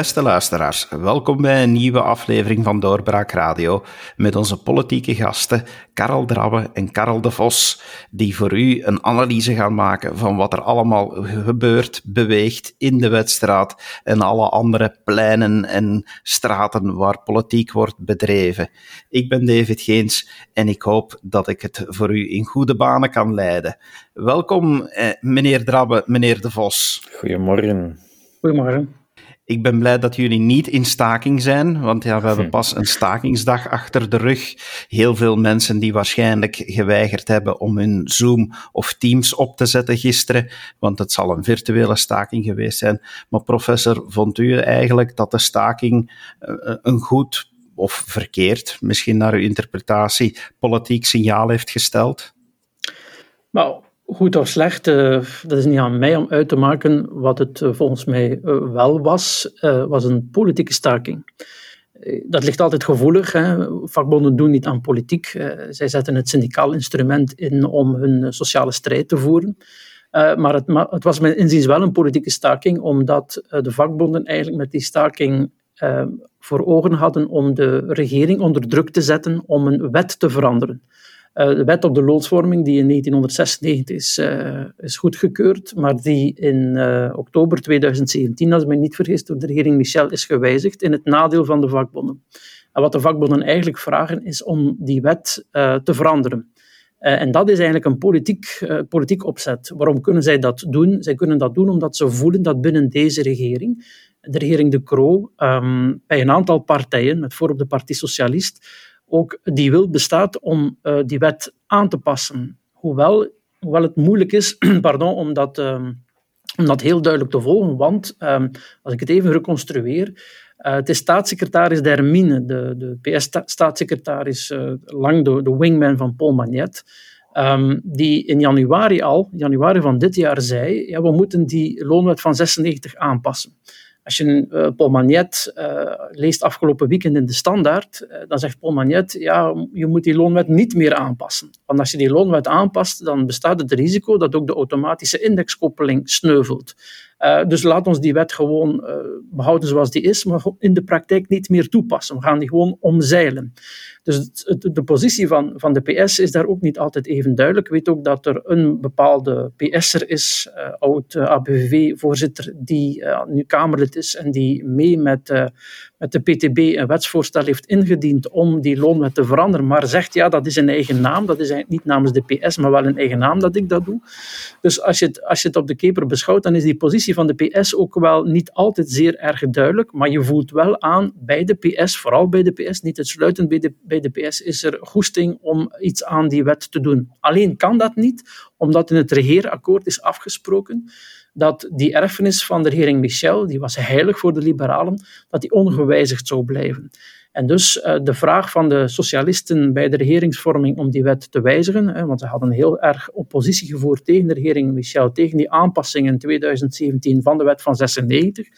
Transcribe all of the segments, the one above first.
Beste luisteraars, welkom bij een nieuwe aflevering van Doorbraak Radio met onze politieke gasten Karel Drabbe en Karel de Vos, die voor u een analyse gaan maken van wat er allemaal gebeurt, beweegt in de wedstraat en alle andere pleinen en straten waar politiek wordt bedreven. Ik ben David Geens en ik hoop dat ik het voor u in goede banen kan leiden. Welkom, eh, meneer Drabbe, meneer de Vos. Goedemorgen. Goedemorgen. Ik ben blij dat jullie niet in staking zijn, want ja, we hebben hm. pas een stakingsdag achter de rug. Heel veel mensen die waarschijnlijk geweigerd hebben om hun Zoom of Teams op te zetten gisteren, want het zal een virtuele staking geweest zijn. Maar professor, vond u eigenlijk dat de staking eh, een goed of verkeerd, misschien naar uw interpretatie, politiek signaal heeft gesteld? Nou, goed of slecht, uh, dat is niet aan mij om uit te maken. Wat het uh, volgens mij uh, wel was, was een politieke staking. Dat ligt altijd gevoelig. Hè. Vakbonden doen niet aan politiek. zij zetten het syndicaal instrument in om hun sociale strijd te voeren. maar het, maar het, was mijn inziens wel een politieke staking, omdat de vakbonden eigenlijk met die staking voor ogen hadden om de regering onder druk te zetten om een wet te veranderen. Eh, de wet op de loonsvorming, die in 1996 is, uh, is goedgekeurd, maar die in uh, oktober 2017, als ik me niet vergis, door de regering Michel is gewijzigd in het nadeel van de vakbonden. En wat de vakbonden eigenlijk vragen is om die wet te veranderen. en dat is eigenlijk een politiek, politiek opzet. Waarom kunnen zij dat doen? Zij kunnen dat doen omdat ze voelen dat binnen deze regering, de regering De Croo, um, bij een aantal partijen, met voorop de Partij Socialist, ook die wil bestaat om uh, die wet aan te passen. Hoewel, hoewel het moeilijk is pardon, om, dat, um, om dat heel duidelijk te volgen, want um, als ik het even reconstrueer, uh, het is staatssecretaris Dermine, de, de PS-staatssecretaris, uh, lang de, de, wingman van Paul Magnet, um, die in januari al, januari van dit jaar, zei, ja, we moeten die loonwet van 96 aanpassen. Als je uh, Paul Magnet uh, leest afgelopen weekend in de Standaard, uh, dan zegt Paul Magnet, ja, je moet die loonwet niet meer aanpassen. Want als je die loonwet aanpast, dan bestaat het risico dat ook de automatische indexkoppeling sneuvelt. Dus laat ons die wet gewoon behouden zoals die is, maar in de praktijk niet meer toepassen. We gaan die gewoon omzeilen. Dus de positie van, van de PS is daar ook niet altijd even duidelijk. Ik weet ook dat er een bepaalde PS'er is, uh, oud ABVV-voorzitter, die nu Kamerlid is en die mee met, met de PTB een wetsvoorstel heeft ingediend om die loonwet te veranderen, maar zegt ja, dat is een eigen naam, dat is eigenlijk niet namens de PS, maar wel een eigen naam dat ik dat doe. Dus als je het, als je het op de keper beschouwt, dan is die positie van de PS ook wel niet altijd zeer erg duidelijk, maar je voelt wel aan bij de PS, vooral bij de PS, niet uitsluitend bij de, bij de PS, is er goesting om iets aan die wet te doen. Alleen kan dat niet, omdat in het regeerakkoord is afgesproken dat die erfenis van de regering Michel, die was heilig voor de liberalen, dat die ongewijzigd zou blijven. En dus uh, de vraag van de socialisten bij de regeringsvorming om die wet te wijzigen, want ze hadden heel erg oppositie gevoerd tegen de regering Michel, tegen die aanpassing in 2017 van de wet van 96.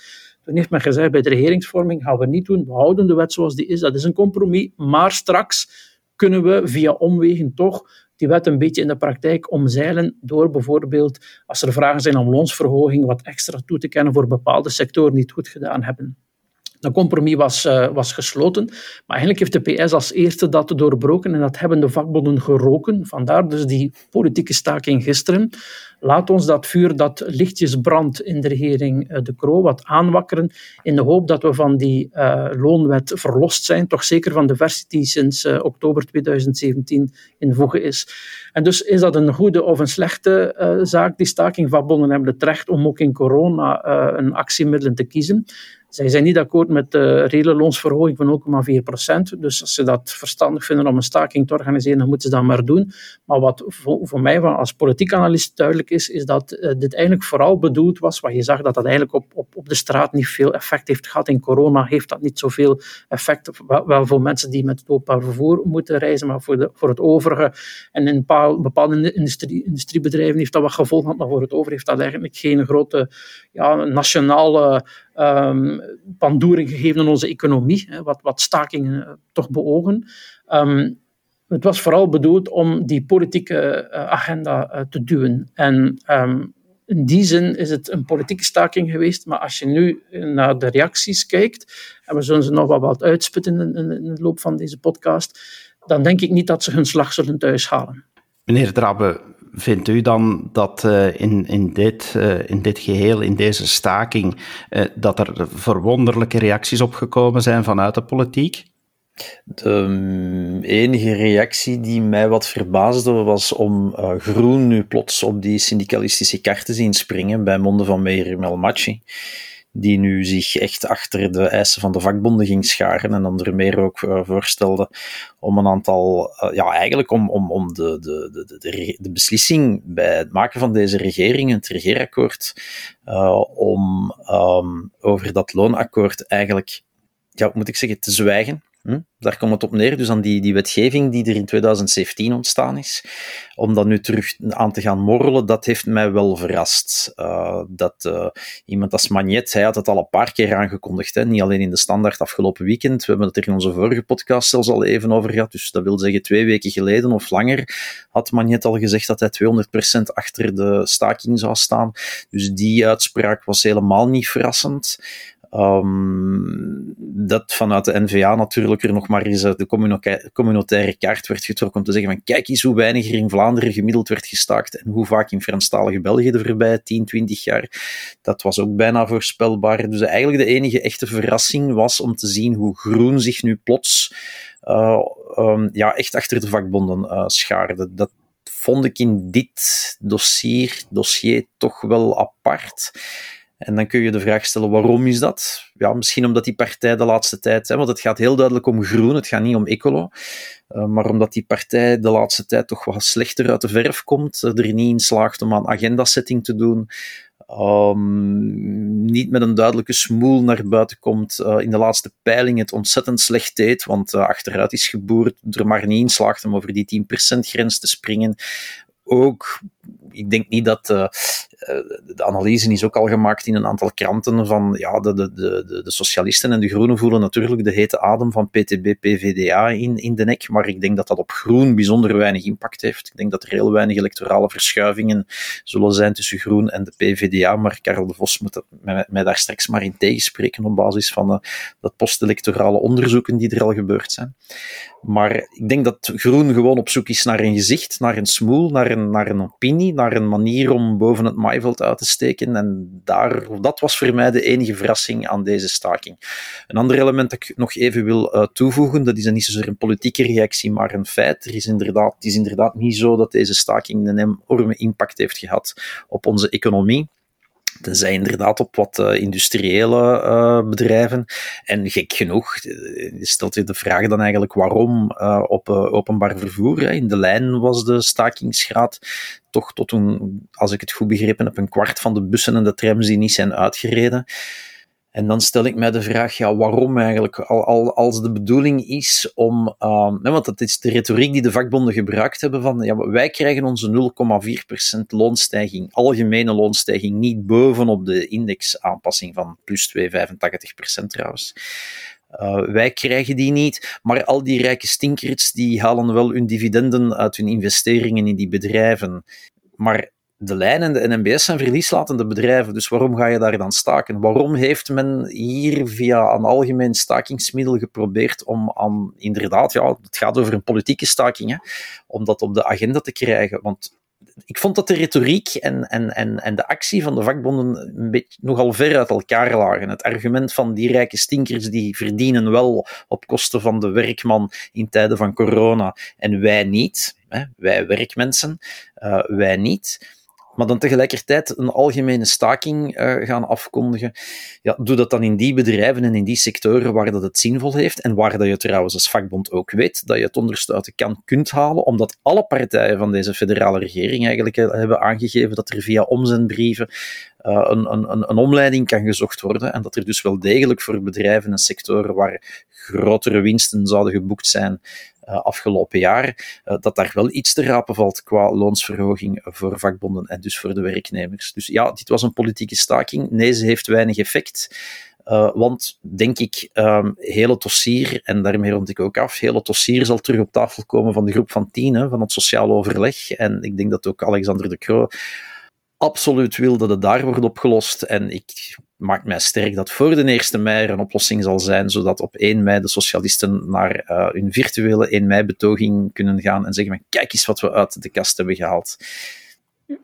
Toen heeft men gezegd, bij de regeringsvorming gaan we niet doen, we houden de wet zoals die is, dat is een compromis, maar straks kunnen we via omwegen toch die wet een beetje in de praktijk omzeilen door bijvoorbeeld, als er vragen zijn om loonsverhoging, wat extra toe te kennen voor bepaalde sectoren die het goed gedaan hebben. Dat compromis was, uh, was gesloten, maar eigenlijk heeft de PS als eerste dat doorbroken en dat hebben de vakbonden geroken. Vandaar dus die politieke staking gisteren. Laat ons dat vuur dat lichtjes brandt in de regering uh, De Croo wat aanwakkeren in de hoop dat we van die uh, loonwet verlost zijn, toch zeker van de versie die sinds oktober 2017 in voege is. En dus is dat een goede of een slechte zaak, die staking. Vakbonden hebben het recht om ook in corona een actiemiddelen te kiezen. Zij zijn niet akkoord met de loonsverhoging van 0,4% Dus als ze dat verstandig vinden om een staking te organiseren, dan moeten ze dat maar doen. Maar wat voor, mij als politiek analist duidelijk is, is dat uh, dit eigenlijk vooral bedoeld was, wat je zag dat dat eigenlijk op, op, op de straat niet veel effect heeft gehad. In corona heeft dat niet zoveel effect. Wel, voor mensen die met openbaar vervoer moeten reizen, maar voor, de, voor het overige. En in bepaalde industrie, industriebedrijven heeft dat wat gevolgen, maar voor het over heeft dat eigenlijk geen grote ja, nationale um, pandoering gegeven aan onze economie, hè, wat, wat stakingen uh, toch beogen. Um, het was vooral bedoeld om die politieke uh, agenda uh, te duwen. En um, in die zin is het een politieke staking geweest. Maar als je nu naar de reacties kijkt, en we zullen ze nog wel wat uitspitten in, in, in de loop van deze podcast, dan denk ik niet dat ze hun slag zullen thuishalen. Meneer Drabbe, vindt u dan dat uh, in, in, dit, uh, in dit geheel, in deze staking, uh, dat er verwonderlijke reacties opgekomen zijn vanuit de politiek? De um, enige reactie die mij wat verbaasde was om Groen nu plots op die syndicalistische kaart te zien springen bij monden van Meir Melmachi die nu zich echt achter de eisen van de vakbonden ging scharen en dan er meer ook uh, voorstelde om een aantal, uh, ja, eigenlijk om, om, om de, de, de, de, beslissing bij het maken van deze regering, het regeerakkoord, uh, om um, over dat loonakkoord eigenlijk, ja, moet ik zeggen, te zwijgen. Hm? Daar komt het op neer, dus aan die, die wetgeving die er in 2017 ontstaan is. Om dat nu terug aan te gaan morrelen, dat heeft mij wel verrast. Uh, dat uh, iemand als Magnet, hij had het al een paar keer aangekondigd, hè? niet alleen in de standaard afgelopen weekend. We hebben het er in onze vorige podcast zelfs al even over gehad. Dus dat wil zeggen, twee weken geleden of langer had Magnet al gezegd dat hij 200% achter de staking zou staan. Dus die uitspraak was helemaal niet verrassend. Um, dat vanuit de NVA natuurlijk er nog maar eens de communautaire kaart werd getrokken om te zeggen van kijk eens hoe weinig er in Vlaanderen gemiddeld werd gestaakt en hoe vaak in Franstalige België de voorbije 10, 20 jaar. Dat was ook bijna voorspelbaar. Dus eigenlijk de enige echte verrassing was om te zien hoe groen zich nu plots uh, um, ja, echt achter de vakbonden uh, schaarde. Dat vond ik in dit dossier, dossier toch wel apart. En dan kun je de vraag stellen, waarom is dat? Ja, misschien omdat die partij de laatste tijd, hè, want het gaat heel duidelijk om groen, het gaat niet om ecolo, uh, maar omdat die partij de laatste tijd toch wat slechter uit de verf komt, er niet in slaagt om aan agendasetting te doen, um, niet met een duidelijke smoel naar buiten komt, uh, in de laatste peiling het ontzettend slecht deed, want achteruit is geboerd, er maar niet in slaagt om over die 10% grens te springen, ook, ik denk niet dat uh, de analyse is ook al gemaakt in een aantal kranten van ja, de, de, de, de socialisten en de groenen voelen natuurlijk de hete adem van PTB, PVDA in, in de nek, maar ik denk dat dat op groen bijzonder weinig impact heeft. Ik denk dat er heel weinig electorale verschuivingen zullen zijn tussen groen en de PVDA, maar Karel de Vos moet mij, mij daar straks maar in tegenspreken op basis van uh, dat postelectorale onderzoeken die er al gebeurd zijn. Maar ik denk dat groen gewoon op zoek is naar een gezicht, naar een smoel, naar een, naar een opinie, naar een manier om boven het maaiveld uit te steken. En daar, dat was voor mij de enige verrassing aan deze staking. Een ander element dat ik nog even wil uh, toevoegen, dat is niet zozeer een politieke reactie, maar een feit. Er is inderdaad, het is inderdaad niet zo dat deze staking een enorme impact heeft gehad op onze economie. Tenzij inderdaad op wat uh, industriële uh, bedrijven. En gek genoeg uh, stelt je de vraag dan eigenlijk waarom op openbaar vervoer. Hè. In de lijn was de stakingsgraad toch tot een, als ik het goed begrepen heb, een kwart van de bussen en de trams die niet zijn uitgereden. En dan stel ik mij de vraag, ja, waarom eigenlijk? Al, al, als de bedoeling is om, uh, want dat is de retoriek die de vakbonden gebruikt hebben van, ja, wij krijgen onze 0,4% loonstijging, algemene loonstijging, niet bovenop de indexaanpassing van plus 2,85% trouwens. Uh, wij krijgen die niet, maar al die rijke stinkers die halen wel hun dividenden uit hun investeringen in die bedrijven. Maar de lijn en de NMBS zijn verlieslatende bedrijven, dus waarom ga je daar dan staken? Waarom heeft men hier via een algemeen stakingsmiddel geprobeerd om aan, inderdaad, ja, het gaat over een politieke staking, hè, om dat op de agenda te krijgen? Want ik vond dat de retoriek en, en, en, en de actie van de vakbonden een beetje nogal ver uit elkaar lagen. Het argument van die rijke stinkers die verdienen wel op kosten van de werkman in tijden van corona en wij niet, hè, wij werkmensen, uh, wij niet maar dan tegelijkertijd een algemene staking uh, gaan afkondigen. Ja, doe dat dan in die bedrijven en in die sectoren waar dat het zinvol heeft en waar dat je trouwens als vakbond ook weet dat je het onderste uit de kan kunt halen, omdat alle partijen van deze federale regering eigenlijk eh, hebben aangegeven dat er via omzendbrieven uh, een, een, een omleiding kan gezocht worden en dat er dus wel degelijk voor bedrijven en sectoren waar grotere winsten zouden geboekt zijn, afgelopen jaar, uh, dat daar wel iets te rapen valt qua loonsverhoging voor vakbonden en dus voor de werknemers. Dus ja, dit was een politieke staking. Nee, ze heeft weinig effect. Uh, want, denk ik, um, hele dossier, en daarmee rond ik ook af, hele dossier zal terug op tafel komen van de groep van tien, hè, van het sociaal overleg. En ik denk dat ook Alexander de Croo absoluut wil dat het daar wordt opgelost. En ik maak mij sterk dat voor de 1 mei er een oplossing zal zijn, zodat op 1 mei de socialisten naar uh, hun virtuele 1 mei-betoging kunnen gaan en zeggen: kijk eens wat we uit de kast hebben gehaald.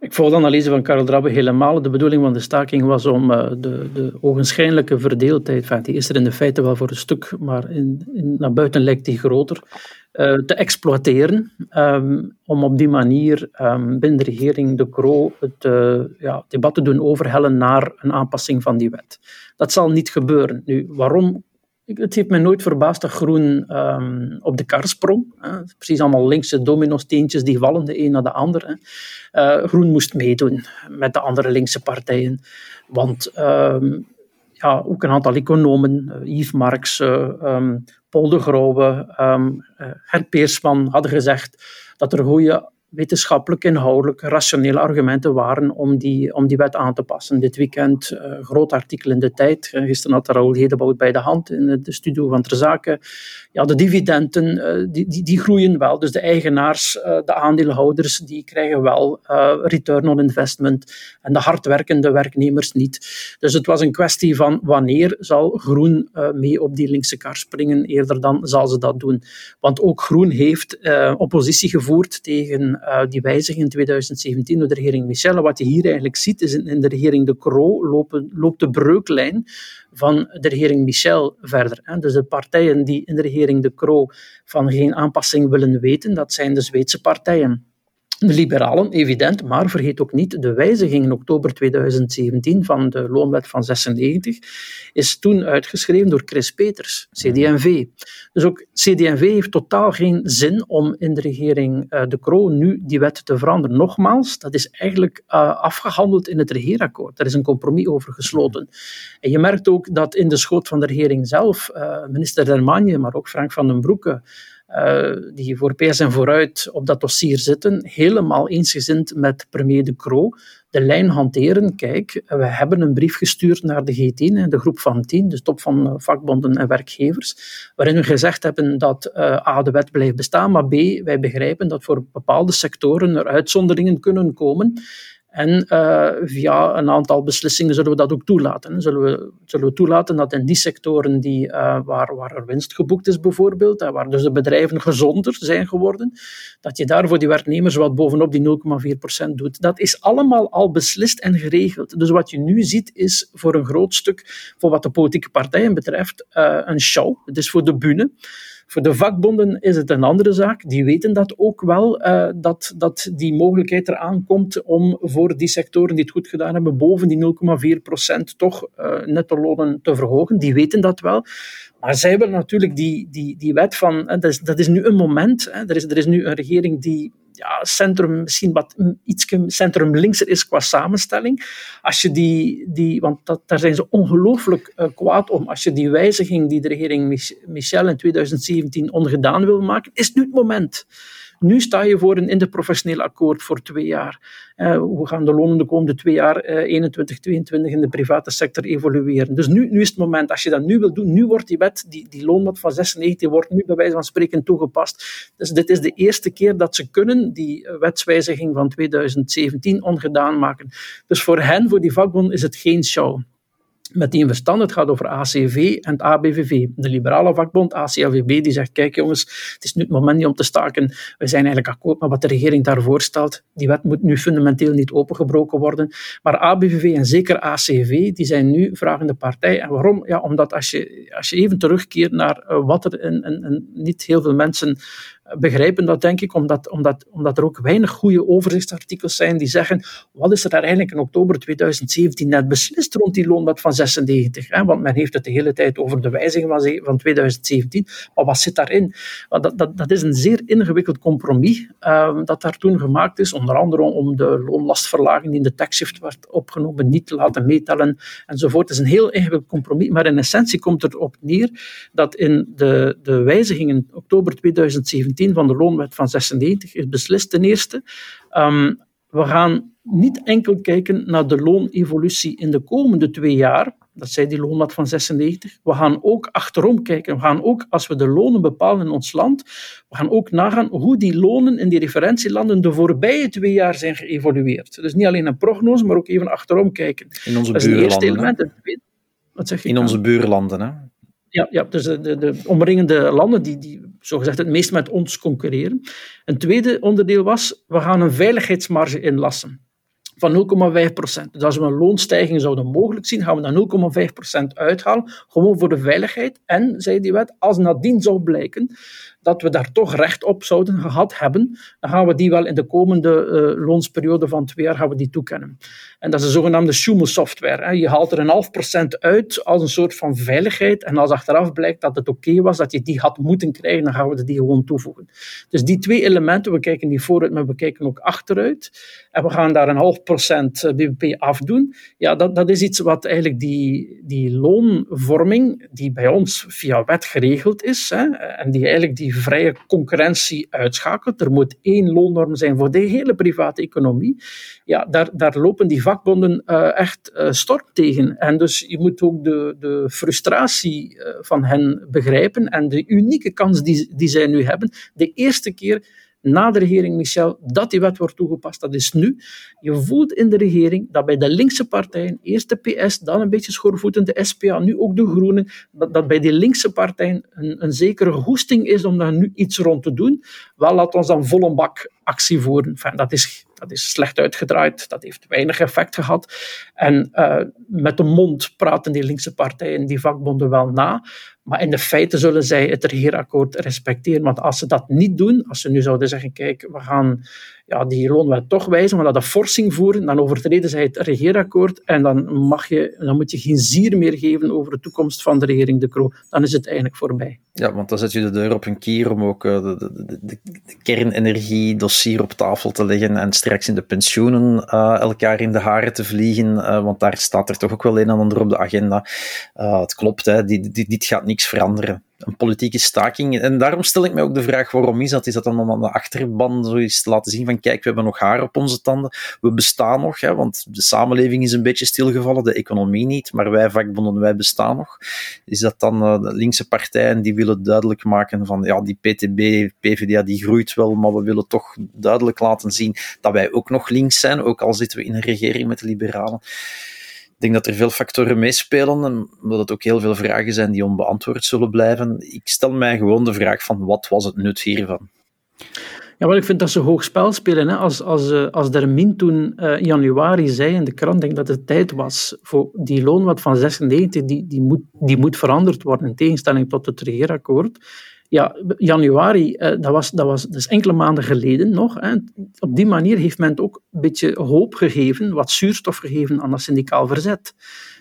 Ik volg de analyse van Karel Drabbe helemaal. De bedoeling van de staking was om uh, de, de ogenschijnlijke verdeeldheid, die is er in de feite wel voor een stuk, maar in, naar buiten lijkt die groter, uh, te exploiteren. Um, om op die manier um, binnen de regering de Croo het uh, ja, debat te doen overhellen naar een aanpassing van die wet. Dat zal niet gebeuren. Nu, waarom het heeft mij nooit verbaasd dat Groen um, op de kar sprong. Hè. Precies allemaal linkse domino-steentjes die vallen, de een na de ander. Uh, Groen moest meedoen met de andere linkse partijen. Want um, ja, ook een aantal economen, uh, Yves Marx, uh, um, Paul de Grauwe, um, Gert Peersman hadden gezegd dat er goede wetenschappelijk, inhoudelijk, rationele argumenten waren om die, om die wet aan te passen. Dit weekend uh, groot artikel in de tijd. Uh, gisteren had Raoul Hedebout bij de hand in de studio van Ter Zaken. Ja, de dividenden die, die, die, groeien wel. Dus de eigenaars, de aandeelhouders, die krijgen wel return on investment. En de hardwerkende werknemers niet. Dus het was een kwestie van wanneer zal Groen mee op die linkse kar springen. Eerder dan zal ze dat doen. Want ook Groen heeft oppositie gevoerd tegen uh, die wijziging in 2017 door de regering Michel. Wat je hier eigenlijk ziet, is in, de regering De Croo loopt de breuklijn van de regering Michel verder. Hè. Dus de partijen die in de regering De Croo van geen aanpassing willen weten, dat zijn de Zweedse partijen. De liberalen, evident, maar vergeet ook niet, de wijziging in oktober 2017 van de loonwet van 96 is toen uitgeschreven door Chris Peters, CD&V. Dus ook CD&V heeft totaal geen zin om in de regering uh, De Croo nu die wet te veranderen. Nogmaals, dat is eigenlijk uh, afgehandeld in het regeerakkoord. Daar is een compromis over gesloten. En je merkt ook dat in de schoot van de regering zelf, uh, minister Dermagne, maar ook Frank van den Broeke, uh, die voor PS en vooruit op dat dossier zitten, helemaal eensgezind met premier De Croo de lijn hanteren. Kijk, we hebben een brief gestuurd naar de G10, de groep van 10, de top van vakbonden en werkgevers, waarin we gezegd hebben dat uh, A, de wet blijft bestaan, maar B, wij begrijpen dat voor bepaalde sectoren er uitzonderingen kunnen komen. En uh, via een aantal beslissingen zullen we dat ook toelaten. Zullen we, zullen we toelaten dat in die sectoren die, uh, waar, waar er winst geboekt is, bijvoorbeeld, waar dus de bedrijven gezonder zijn geworden, dat je daar voor die werknemers wat bovenop die 0,4% doet. Dat is allemaal al beslist en geregeld. Dus wat je nu ziet is voor een groot stuk, voor wat de politieke partijen betreft, een show. Het is voor de bühne. Voor de vakbonden is het een andere zaak. Die weten dat ook wel, uh, dat, dat die mogelijkheid eraan komt om voor die sectoren die het goed gedaan hebben, boven die 0,4% toch uh, netto lonen te verhogen. Die weten dat wel. Maar zij willen natuurlijk die, die, die wet van, dat is, dat is nu een moment, hè, er, is, er is nu een regering die ja, centrum misschien wat iets centrum linkser is qua samenstelling. Als je die, die, want dat, daar zijn ze ongelooflijk uh, kwaad om. Als je die wijziging die de regering Michel in 2017 ongedaan wil maken, is nu het moment. Nu sta je voor een interprofessioneel akkoord voor twee jaar. Hoe gaan de lonen de komende twee jaar, uh, 21, 22, in de private sector evolueren? Dus nu, nu is het moment. Als je dat nu wil doen, nu wordt die wet, die, die loonwet van 96, wordt nu bij wijze van spreken toegepast. Dus dit is de eerste keer dat ze kunnen die wetswijziging van 2017 ongedaan maken. Dus voor hen, voor die vakbond, is het geen show met die verstand. Het gaat over ACV en het ABVV. De liberale vakbond, ACAVB, die zegt, kijk jongens, het is nu het moment niet om te staken. We zijn eigenlijk akkoord met wat de regering daarvoor stelt. Die wet moet nu fundamenteel niet opengebroken worden. Maar ABVV en zeker ACV, die zijn nu vragende partij. En waarom? Ja, omdat als je, als je even terugkeert naar eh, wat er in, in, niet heel veel mensen begrijpen dat, denk ik, omdat, omdat, omdat er ook weinig goede overzichtsartikels zijn die zeggen wat is er daar eigenlijk in oktober 2017 net beslist rond die loonwet van 96. Hè? Want men heeft het de hele tijd over de wijziging van, van 2017. Maar wat zit daarin? Dat, dat, dat is een zeer ingewikkeld compromis uh, dat daar toen gemaakt is, onder andere om de loonlastverlaging die in de taxshift werd opgenomen niet te laten meetellen enzovoort. Het is een heel ingewikkeld compromis, maar in essentie komt het erop neer dat in de, de wijziging in oktober 2017 van de loonwet van 96 is beslist ten eerste. Um, we gaan niet enkel kijken naar de loonevolutie in de komende twee jaar, Dat zei die loonmaat van 96. We gaan ook achterom kijken. We gaan ook, als we de lonen bepalen in ons land, we gaan ook nagaan hoe die lonen in die referentielanden de voorbije twee jaar zijn geëvolueerd. Dus niet alleen een prognose, maar ook even achterom kijken. In onze dat is het eerste buurlanden. element. Wat zeg je? In onze buurlanden, hè? Ja, ja dus de, de, de omringende landen die, die zogezegd het meest met ons concurreren. Een tweede onderdeel was, we gaan een veiligheidsmarge inlassen van 0,5 procent. Dus als we een loonstijging zouden mogelijk zien, gaan we dan 0,5 procent uithalen, gewoon voor de veiligheid. En, zei die wet, als nadien zou blijken dat we daar toch recht op zouden gehad hebben, dan gaan we die wel in de komende uh, loonsperiode van twee jaar gaan we die toekennen. En dat is de zogenaamde Schumel-software. Je haalt er een half procent uit als een soort van veiligheid. En als achteraf blijkt dat het oké was, dat je die had moeten krijgen, dan gaan we die gewoon toevoegen. Dus die twee elementen, we kijken niet vooruit, maar we kijken ook achteruit. En we gaan daar een half procent eh, BBP afdoen. Ja, dat, dat is iets wat eigenlijk die, die loonvorming, die bij ons via wet geregeld is, hè, en die eigenlijk die vrije concurrentie uitschakelt. Er moet één loonnorm zijn voor de hele private economie. Ja, daar, daar lopen die vakbonden uh, echt uh, tegen. En dus je moet ook de, de frustratie uh, van hen begrijpen en de unieke kans die, die zij nu hebben. De eerste keer na de regering Michel dat die wet wordt toegepast. Dat is nu. Je voelt in de regering dat bij de linkse partijen, eerst de PS, dan een beetje schoorvoetend de SPA, nu ook de Groenen, dat, bij die linkse partijen een, een zekere hoesting is om daar nu iets rond te doen. Wel, laat ons dan volle bak actie voeren. Dat is dat is slecht uitgedraaid, dat heeft weinig effect gehad. En uh, met de mond praten die linkse partijen die vakbonden wel na, maar in de feiten zullen zij het regeerakkoord respecteren. Want als ze dat niet doen, als ze nu zouden zeggen, kijk, we gaan ja, die loonwet toch wijzen, maar dat een forsing voeren, dan overtreden zij het regeerakkoord en dan, mag je, dan moet je geen zier meer geven over de toekomst van de regering De Croo. Dan is het eigenlijk voorbij. Ja, want dan zet je de deur op een kier om ook uh, de, de, de, de kernenergie-dossier op tafel te leggen en straks in de pensioenen uh, elkaar in de haren te vliegen, uh, want daar staat er toch ook wel een en ander op de agenda. het klopt, hè, dit, gaat veranderen een politieke staking. En daarom stel ik mij ook de vraag, waarom is dat? Is dat dan om aan de achterban zo eens te laten zien van, kijk, we hebben nog haar op onze tanden, we bestaan nog, hè, want de samenleving is een beetje stilgevallen, de economie niet, maar wij vakbonden, wij bestaan nog. Is dat dan uh, de linkse partijen die willen duidelijk maken van, ja, die PTB, PvdA, die groeit wel, maar we willen toch duidelijk laten zien dat wij ook nog links zijn, ook al zitten we in een regering met liberalen. Ik denk dat er veel factoren meespelen en dat het ook heel veel vragen zijn die onbeantwoord zullen blijven. Ik stel mij gewoon de vraag van wat was het nut hiervan? Ja, wel, ik vind dat ze hoog spel spelen. Hè. Als, als, uh, als Dermin toen uh, in januari zei in de krant denk dat het tijd was voor die loonwet van 96, die, die, moet, die moet veranderd worden in tegenstelling tot het regeerakkoord ja, januari, dat, was, dat, was, is enkele maanden geleden nog. Op die manier heeft men ook een beetje hoop gegeven, wat zuurstof gegeven aan dat syndicaal verzet.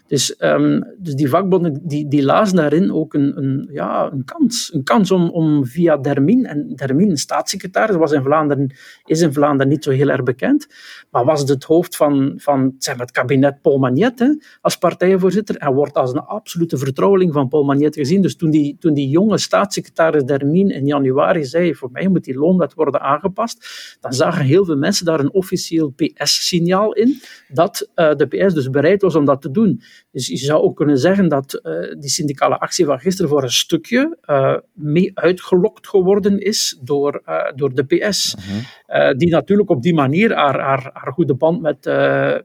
Dus, um, dus die vakbonden die, die lazen daarin ook een, een, ja, een kans. Een kans om, om via Dermin, en Dermin, staatssecretaris, was in Vlaanderen, is in Vlaanderen niet zo heel erg bekend, maar was het hoofd van, van zeg maar, het kabinet Paul Magnet als partijvoorzitter en wordt als een absolute vertrouweling van Paul Magnet gezien. Dus toen die, toen die jonge staatssecretaris Dermin in januari zei, voor mij moet die loonwet worden aangepast, dan zagen heel veel mensen daar een officieel PS-signaal in, dat uh, de PS dus bereid was om dat te doen. Dus je zou ook kunnen zeggen dat uh, die syndicale actie van gisteren voor een stukje uh, mee uitgelokt geworden is door, uh, door de PS. Uh-huh. die natuurlijk op die manier haar, haar, haar goede band met,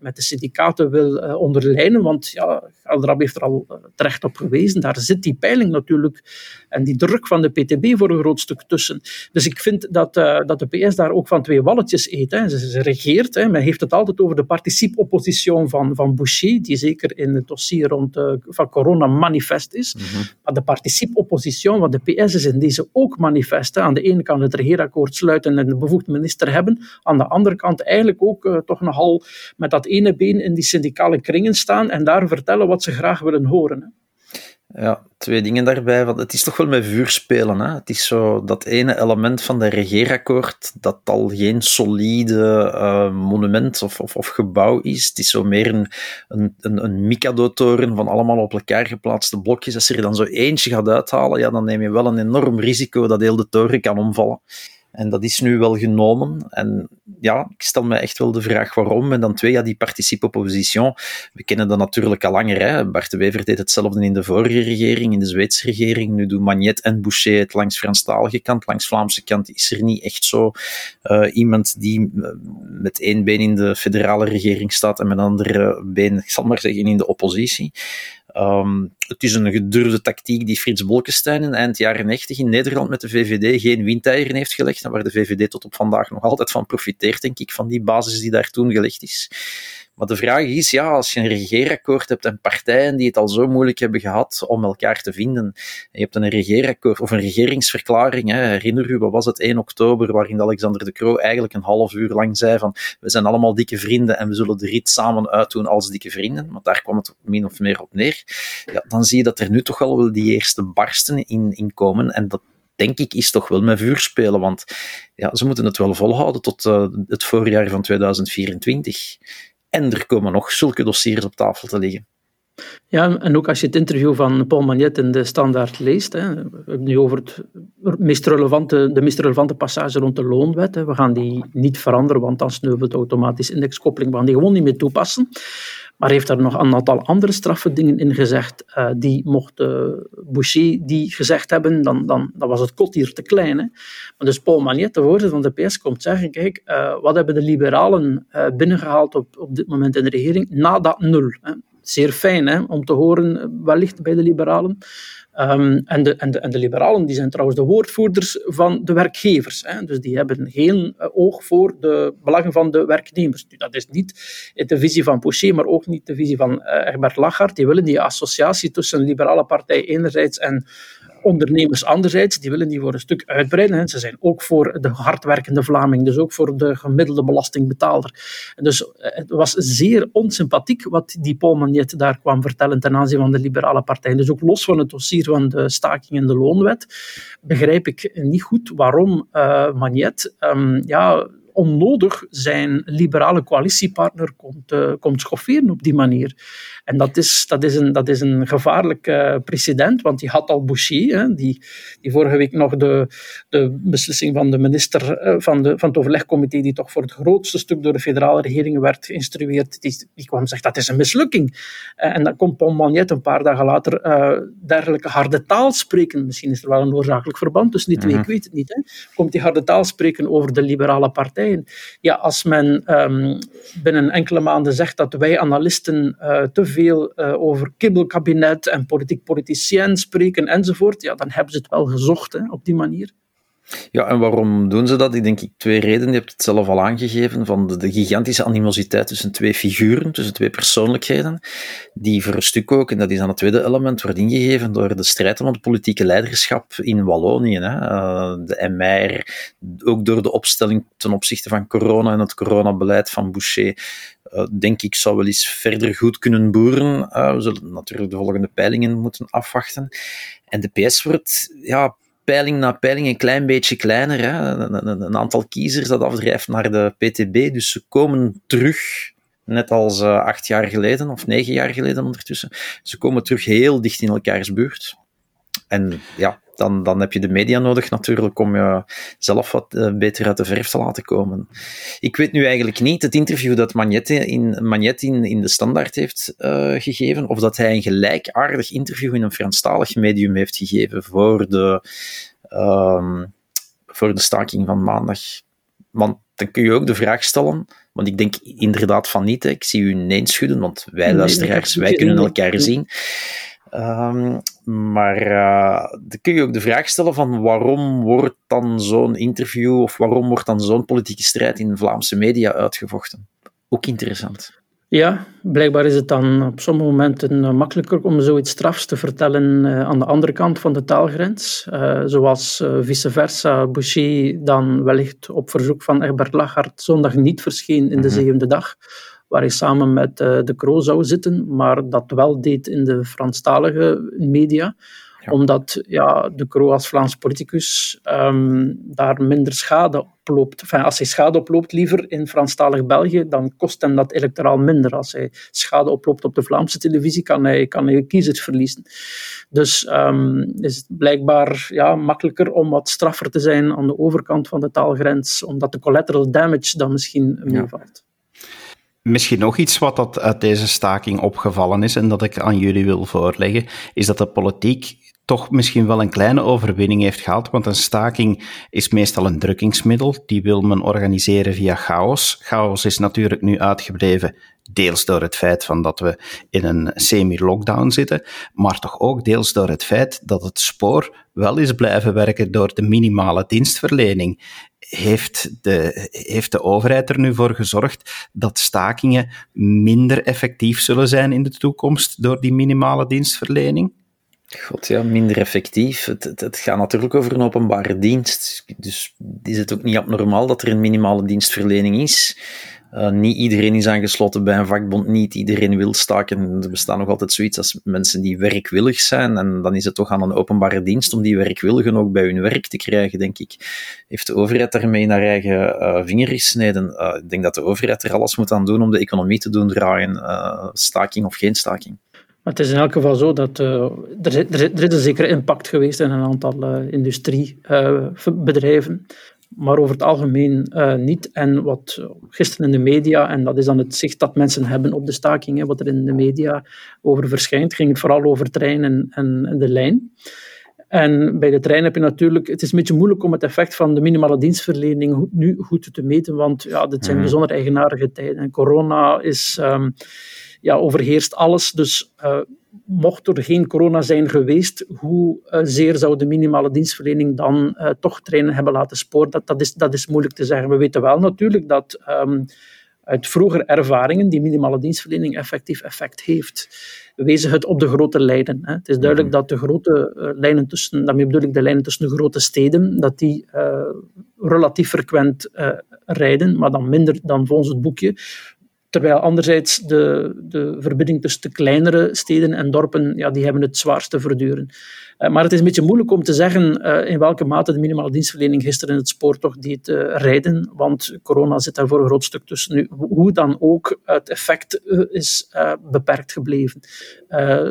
met de syndicaten wil onderlijnen. Want ja, Eldrab heeft er al terecht op gewezen. Daar zit die peiling natuurlijk en die druk van de PTB voor een groot stuk tussen. Dus ik vind dat, dat de PS daar ook van twee walletjes eet. Hè. Ze, ze regeert. Hè. Men heeft het altijd over de participe-opposition van, van Boucher, die zeker in het dossier rond uh, van corona manifest is. Mm -hmm. Maar de participe-opposition, wat de PS is in deze ook manifest. Aan de ene kant het regeerakkoord sluiten en de bevoegde minister hebben. Aan de andere kant eigenlijk ook uh, toch nogal met dat ene been in die syndicale kringen staan en daar vertellen wat ze graag willen horen. Hè. Ja, twee dingen daarbij. Want het is toch wel met vuur spelen. Hè? Het is zo dat ene element van de regeerakkoord dat al geen solide uh, monument of, of, of, gebouw is. Het is zo meer een, een, een, een Mikado-toren van allemaal op elkaar geplaatste blokjes. Als je er dan zo eentje gaat uithalen, ja, dan neem je wel een enorm risico dat heel de toren kan omvallen. En dat is nu wel genomen. En ja, ik stel me echt wel de vraag waarom. En dan twee, ja, die participe opposition. We kennen dat natuurlijk al langer. Hè. Bart de Wever deed hetzelfde in de vorige regering, in de Zweedse regering. Nu doen Magnet en Boucher het langs Franstalige kant. Langs Vlaamse kant is er niet echt zo uh, iemand die uh, met één been in de federale regering staat en met een andere been, ik zal maar zeggen, in de oppositie. Um, het is een gedurfde tactiek die Frits Bolkestein in eind jaren 90 in Nederland met de VVD geen windeieren heeft gelegd en waar de VVD tot op vandaag nog altijd van profiteert, denk ik, van die basis die daar toen gelegd is. Maar de vraag is, ja, als je een regeerakkoord hebt en partijen die het al zo moeilijk hebben gehad om elkaar te vinden, en je hebt een regeerakkoord of een regeringsverklaring, hè, herinner u, wat was het, 1 oktober, waarin Alexander de Croo eigenlijk een half uur lang zei van, we zijn allemaal dikke vrienden en we zullen de rit samen uitdoen als dikke vrienden, maar daar kwam het min of meer op neer, ja, dan zie je dat er nu toch al wel die eerste barsten in, komen en dat denk ik, is toch wel met vuur spelen. Want ja, ze moeten het wel volhouden tot uh, het voorjaar van 2024. En er komen nog zulke dossiers op tafel te liggen. Ja, en ook als je het interview van Paul Magnet in de Standaard leest, hè, we nu over het meest relevante, de meest relevante passage rond de loonwet. Hè. We gaan die niet veranderen, want dan sneuvelt automatisch indexkoppeling. We gaan die gewoon niet meer toepassen. Maar heeft daar nog een aantal andere straffe dingen in gezegd. Uh, die mocht uh, Boucher die gezegd hebben, dan, dan, was het kot hier te klein. Hè. Maar dus Paul Magnet, de voorzitter van de PS, komt zeggen, kijk, uh, wat hebben de liberalen binnengehaald op, op dit moment in de regering? Na dat nul. Hè. Zeer fijn hè, om te horen, wellicht bij de liberalen. Um, en, de, en, de, en de liberalen die zijn trouwens de woordvoerders van de werkgevers. Hè. Dus die hebben geen uh, oog voor de belangen van de werknemers. Dat is niet de visie van Pouchet, maar ook niet de visie van uh, Herbert Lachart. Die willen die associatie tussen een liberale partij enerzijds en ondernemers anderzijds, die willen die voor een stuk uitbreiden. Hè. Ze zijn ook voor de hardwerkende Vlaming, dus ook voor de gemiddelde belastingbetaler. En dus eh, het was zeer onsympathiek wat die Paul Magnet daar kwam vertellen ten aanzien van de liberale partij. Dus ook los van het dossier van de staking en de loonwet, begrijp ik niet goed waarom uh, Magnet um, ja, onnodig zijn liberale coalitiepartner komt, uh, komt schofferen op die manier. En dat is, dat is, een, dat is een gevaarlijk uh, precedent, want die had al Boucher, hè, die, die vorige week nog de, de beslissing van de minister uh, van, de, van het overlegcomité, die toch voor het grootste stuk door de federale regering werd geïnstrueerd, die, die kwam en zegt dat is een mislukking. en dan komt Paul Magnet een paar dagen later dergelijke harde taal spreken. Misschien is er wel een oorzakelijk verband tussen die twee, mm -hmm. ik weet het niet. Hè. Komt die harde taal spreken over de liberale partij ja, als men um, binnen enkele maanden zegt dat wij analisten uh, te veel uh, over kibbelkabinet en politiek politicien spreken enzovoort, ja, dan hebben ze het wel gezocht hè, op die manier. Ja, en waarom doen ze dat? Ik denk ik twee redenen. Je hebt het zelf al aangegeven, van de, gigantische animositeit tussen twee figuren, tussen twee persoonlijkheden, die voor een stuk ook, en dat is dan het tweede element, wordt ingegeven door de strijd om het politieke leiderschap in Wallonië. Hè. Uh, de MR, ook door de opstelling ten opzichte van corona en het coronabeleid van Boucher, uh, denk ik, zou wel eens verder goed kunnen boeren. Uh, we zullen natuurlijk de volgende peilingen moeten afwachten. En de PS wordt, ja, peiling na peiling een klein beetje kleiner. Hè. Een, aantal kiezers dat afdrijft naar de PTB. Dus ze komen terug, net als uh, acht jaar geleden of negen jaar geleden ondertussen. Ze komen terug heel dicht in elkaars buurt. En ja, dan, dan heb je de media nodig natuurlijk om je zelf wat uh, beter uit de verf te laten komen. Ik weet nu eigenlijk niet het interview dat Magnette in, Magnette in, in de Standaard heeft uh, gegeven, of dat hij een gelijkaardig interview in een Franstalig medium heeft gegeven voor de, um, voor de staking van maandag. Want dan kun je ook de vraag stellen, want ik denk inderdaad van niet. Hè. Ik zie u nee schudden, want wij luisteraars, wij kunnen elkaar zien. Um, maar uh, dan kun je ook de vraag stellen van waarom wordt dan zo'n interview of waarom wordt dan zo'n politieke strijd in Vlaamse media uitgevochten? Ook interessant. Ja, blijkbaar is het dan op sommige momenten uh, makkelijker om zoiets strafs te vertellen uh, aan de andere kant van de taalgrens. Uh, zoals vice versa Boucher dan wellicht op verzoek van Egbert Lachart zondag niet verscheen in de mhm. zevende dag waar hij samen met uh, de Croo zou zitten, maar dat wel deed in de Franstalige media, Omdat ja, de Croo als Vlaams politicus um, daar minder schade oploopt. Enfin, als hij schade oploopt liever in Franstalig België, dan kost hem dat electoraal minder. Als hij schade oploopt op de Vlaamse televisie, kan hij, kan hij kiezers verliezen. Dus um, is het blijkbaar ja, makkelijker om wat straffer te zijn aan de overkant van de taalgrens, omdat de collateral damage dan misschien meevalt. Misschien nog iets wat dat uit deze staking opgevallen is en dat ik aan jullie wil voorleggen, is dat de politiek toch misschien wel een kleine overwinning heeft gehad, want een staking is meestal een drukkingsmiddel. Die wil men organiseren via chaos. Chaos is natuurlijk nu uitgebleven, deels door het feit van dat we in een semi-lockdown zitten, maar toch ook deels door het feit dat het spoor wel is blijven werken door de minimale dienstverlening heeft de, heeft de overheid er nu voor gezorgd dat stakingen minder effectief zullen zijn in de toekomst door die minimale dienstverlening? God ja, minder effectief. Het, het, het, gaat natuurlijk over een openbare dienst. Dus is het ook niet abnormaal dat er een minimale dienstverlening is. Uh, niet iedereen is aangesloten bij een vakbond, niet iedereen wil staken. Er bestaat nog altijd zoiets als mensen die werkwillig zijn. En dan is het toch aan een openbare dienst om die werkwilligen ook bij hun werk te krijgen, denk ik. Heeft de overheid daarmee naar eigen uh, vinger gesneden? Uh, ik denk dat de overheid er alles moet aan doen om de economie te doen draaien, staking of geen staking. Maar het is in elk geval zo dat er, er, er, is een zekere impact geweest in een aantal industriebedrijven, maar over het algemeen uh, niet. En wat gisteren in de media, en dat is dan het zicht dat mensen hebben op de stakingen, wat er in de media over verschijnt, ging het vooral over treinen en, en de lijn. En bij de trein heb je natuurlijk, het is een beetje moeilijk om het effect van de minimale dienstverlening nu goed te meten, want ja, dit zijn mhm. bijzonder eigenaardige tijden. En corona is, um, ja, overheerst alles. Dus uh, mocht er geen corona zijn geweest, hoe uh, zeer zou de minimale dienstverlening dan uh, toch treinen hebben laten sporen? Dat, dat, is, dat is moeilijk te zeggen. We weten wel natuurlijk dat um, uit vroegere ervaringen die minimale dienstverlening effectief effect heeft. We wezen het op de grote lijnen. Hè. Het is duidelijk mhm. dat de grote uh, lijnen tussen, daarmee bedoel ik de lijnen tussen de grote steden, dat die relatief frequent rijden, maar dan minder dan volgens het boekje. Terwijl anderzijds de, de verbinding tussen de kleinere steden en dorpen, ja, die hebben het zwaarst te verduren. Uh, maar het is een beetje moeilijk om te zeggen uh, in welke mate de minimale dienstverlening gisteren in het spoor toch deed uh, rijden, want corona zit daar voor een groot stuk tussen. Nu, hoe dan ook, het effect is beperkt gebleven.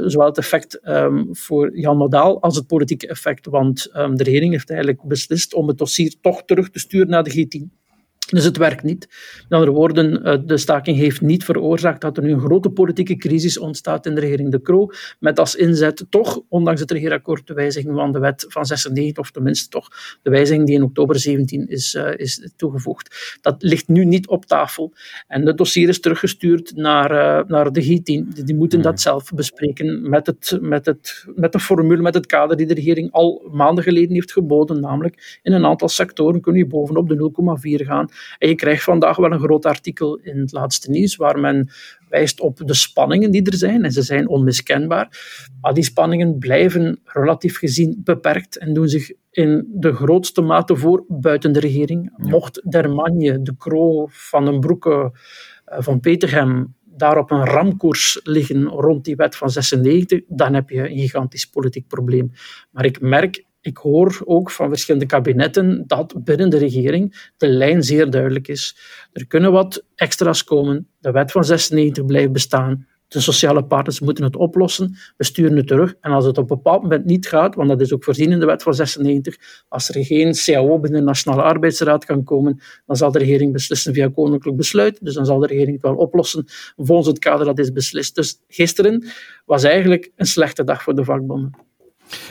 zowel het effect um, voor Jan Modaal als het politieke effect, want um, de regering heeft eigenlijk beslist om het dossier toch terug te sturen naar de G10. Dus het werkt niet. Met andere woorden, eh, de staking heeft niet veroorzaakt dat er nu een grote politieke crisis ontstaat in de regering De Croo, met als inzet toch, ondanks het regeerakkoord, de wijziging van de wet van 96, of tenminste toch de wijziging die in oktober 17 is, uh, is toegevoegd. Dat ligt nu niet op tafel. En het dossier is teruggestuurd naar, uh, naar de G10. Die, die moeten dat hmm. zelf bespreken met, het, met, het, met de formule, met het kader die de regering al maanden geleden heeft geboden, namelijk in een aantal sectoren kun je bovenop de 0,4 gaan. En je krijgt vandaag wel een groot artikel in het laatste nieuws waar men wijst op de spanningen die er zijn. En ze zijn onmiskenbaar. Maar die spanningen blijven relatief gezien beperkt en doen zich in de grootste mate voor buiten de regering. Mocht Dermagne, De Croo, Van den Broeke, eh, Van Petergem daar op een ramkoers liggen rond die wet van 96, dan heb je een gigantisch politiek probleem. Maar ik merk ik hoor ook van verschillende kabinetten dat binnen de regering de lijn zeer duidelijk is. Er kunnen wat extra's komen. De wet van 96 blijft bestaan. De sociale partners moeten het oplossen. We sturen het terug. En als het op een bepaald moment niet gaat, want dat is ook voorzien in de wet van 96, als er geen CAO binnen de Nationale Arbeidsraad kan komen, dan zal de regering beslissen via koninklijk besluit. Dus dan zal de regering het wel oplossen volgens het kader dat is beslist. Dus gisteren was eigenlijk een slechte dag voor de vakbonden.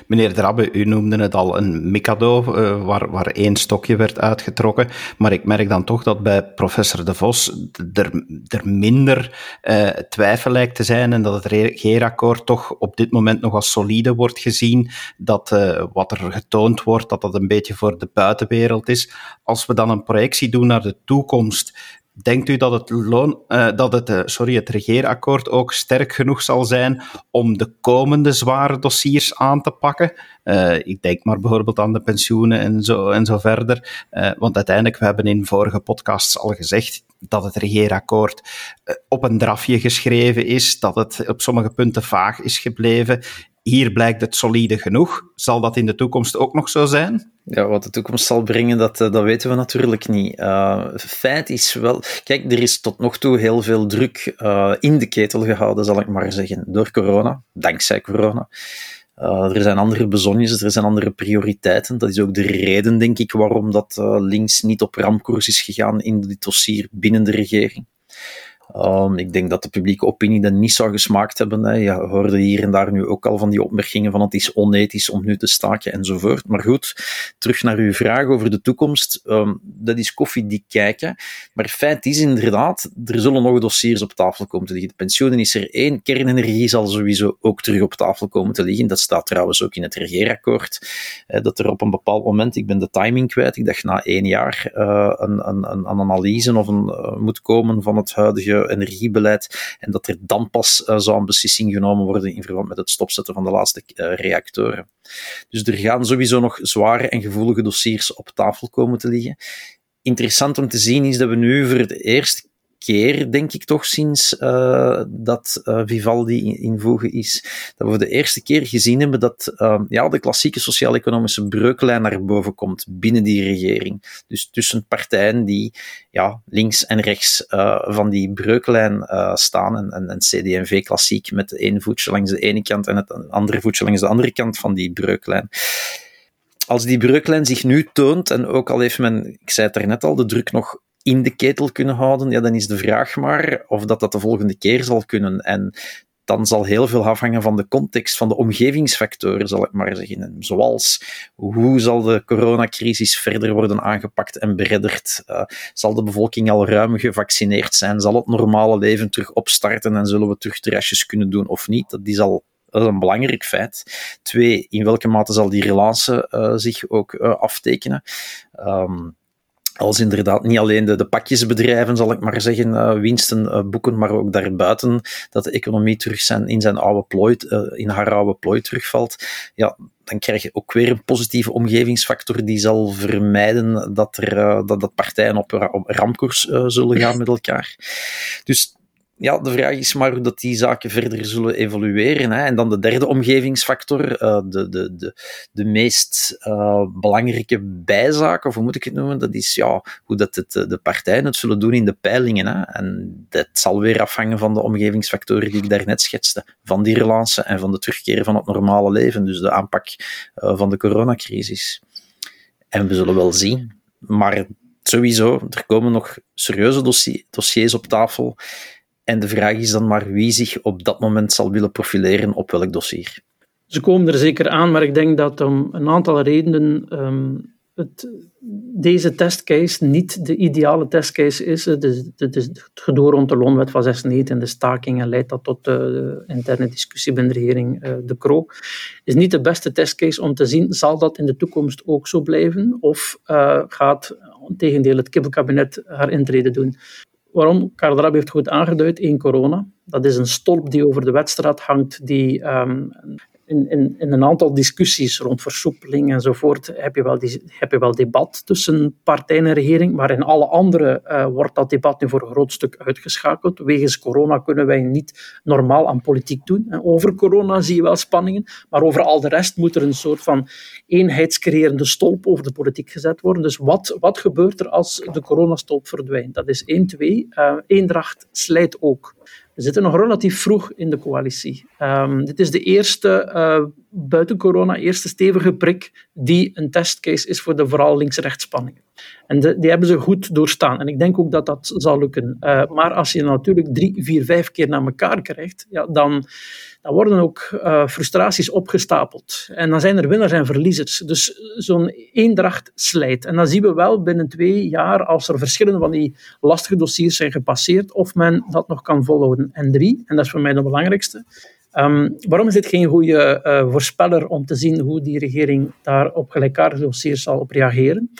Meneer Drabbe, u noemde het al een mikado, uh, waar, waar één stokje werd uitgetrokken. Maar ik merk dan toch dat bij professor De Vos er, er minder uh, twijfel lijkt te zijn en dat het regeerakkoord toch op dit moment nog als solide wordt gezien. Dat uh, wat er getoond wordt, dat dat een beetje voor de buitenwereld is. Als we dan een projectie doen naar de toekomst, Denkt u dat het, loon, uh, dat het, uh, sorry, het regeerakkoord ook sterk genoeg zal zijn om de komende zware dossiers aan te pakken? Uh, ik denk maar bijvoorbeeld aan de pensioenen en zo, en zo verder. want uiteindelijk, we hebben in vorige podcasts al gezegd dat het regeerakkoord op een drafje geschreven is, dat het op sommige punten vaag is gebleven hier blijkt het solide genoeg. Zal dat in de toekomst ook nog zo zijn? Ja, wat de toekomst zal brengen, dat, eh, dat weten we natuurlijk niet. Uh, feit is wel... Kijk, er is tot nog toe heel veel druk uh, in de ketel gehouden, zal ik maar zeggen, door corona, dankzij corona. Er zijn andere bezonjes, er zijn andere prioriteiten. Dat is ook de reden, denk ik, waarom dat links niet op ramkoers is gegaan in dit dossier binnen de regering. Um, ik denk dat de publieke opinie dat niet zou gesmaakt hebben. Hè. Je hoorde hier en daar nu ook al van die opmerkingen van het is onethisch om nu te staken enzovoort. Maar goed, terug naar uw vraag over de toekomst. Um, dat is koffie die kijken. Maar feit is inderdaad, er zullen nog dossiers op tafel komen te liggen. De pensioenen is er één. Kernenergie zal sowieso ook terug op tafel komen te liggen. Dat staat trouwens ook in het regeerakkoord. Dat er op een bepaald moment, ik ben de timing kwijt, ik dacht na één jaar uh, een, een, een, analyse of een, uh, moet komen van het huidige energiebeleid en dat er dan pas uh, zou een beslissing genomen worden in verband met het stopzetten van de laatste uh, reactoren. Dus er gaan sowieso nog zware en gevoelige dossiers op tafel komen te liggen. Interessant om te zien is dat we nu voor de eerste keer, denk ik toch, sinds uh, dat uh, Vivaldi invoegen is, dat we voor de eerste keer gezien hebben dat uh, ja, de klassieke sociaal-economische breuklijn naar boven komt binnen die regering. Dus tussen partijen die ja, links en rechts van die breuklijn staan. En, en, en CD&V klassiek met één voetje langs de ene kant en het andere voetje langs de andere kant van die breuklijn. Als die breuklijn zich nu toont, en ook al heeft men, ik zei het er net al, de druk nog in de ketel kunnen houden, ja, dan is de vraag maar of dat dat de volgende keer zal kunnen. En dan zal heel veel afhangen van de context, van de omgevingsfactoren, zal ik maar zeggen. Zoals, hoe zal de coronacrisis verder worden aangepakt en beredderd? Uh, zal de bevolking al ruim gevaccineerd zijn? Zal het normale leven terug opstarten en zullen we terug terrasjes kunnen doen of niet? Dat is al dat is een belangrijk feit. Twee, in welke mate zal die relance uh, zich ook uh, aftekenen? Um, als inderdaad niet alleen de, de pakjesbedrijven, zal ik maar zeggen, uh, winsten uh, boeken, maar ook daarbuiten, dat de economie terug zijn, in, zijn oude plooi, uh, in haar oude plooi terugvalt, ja, dan krijg je ook weer een positieve omgevingsfactor die zal vermijden dat, er, dat, dat partijen op, op ramkoers zullen gaan met elkaar. Dus ja, de vraag is maar hoe dat die zaken verder zullen evolueren. Hè. En dan de derde omgevingsfactor, uh, de, de, de, de meest uh, belangrijke bijzaak, of hoe moet ik het noemen, dat is ja, hoe dat het, de partijen het zullen doen in de peilingen. Hè. En dat zal weer afhangen van de omgevingsfactoren die ik daarnet schetste, van die relance en van de terugkeer van het normale leven, dus de aanpak van de coronacrisis. En we zullen wel zien, maar sowieso, er komen nog serieuze dossiers op tafel en de vraag is dan maar wie zich op dat moment zal willen profileren op welk dossier. Ze komen er zeker aan, maar ik denk dat om een aantal redenen um, het, deze testcase niet de ideale testcase is. Het, is, het, is het gedoe rond de loonwet van 96 en de staking en leidt dat tot de, interne discussie binnen de regering uh, De Croo. is niet de beste testcase om te zien, zal dat in de toekomst ook zo blijven? Of uh, gaat tegendeel het kibbelkabinet haar intrede doen? Waarom? Drab heeft goed aangeduid, één corona. Dat is een stolp die over de wedstrijd hangt, die um, in, in, in, een aantal discussies rond versoepeling enzovoort heb je wel, die, heb je wel debat tussen partij en regering, maar in alle andere uh, wordt dat debat nu voor een groot stuk uitgeschakeld. Wegens corona kunnen wij niet normaal aan politiek doen. Over corona zie je wel spanningen, maar over al de rest moet er een soort van eenheidscreërende stolp over de politiek gezet worden. Dus wat, wat gebeurt er als de coronastolp verdwijnt? Dat is één, twee. Uh, eendracht slijt ook. Zitten nog relatief vroeg in de coalitie. Um, dit is de eerste, uh, buiten corona, eerste stevige prik die een testcase is voor de vooral links-rechts spanningen. En die hebben ze goed doorstaan. En ik denk ook dat dat zal lukken. Uh, maar als je natuurlijk drie, vier, vijf keer naar elkaar krijgt, ja, dan, dan worden ook uh, frustraties opgestapeld. En dan zijn er winnaars en verliezers. Dus zo'n eendracht slijt. En dan zien we wel binnen twee jaar, als er verschillende van die lastige dossiers zijn gepasseerd, of men dat nog kan volhouden. En drie, en dat is voor mij de belangrijkste, Um, waarom is dit geen goede uh, voorspeller om te zien hoe die regering daar op gelijkaardige dossiers zal op reageren?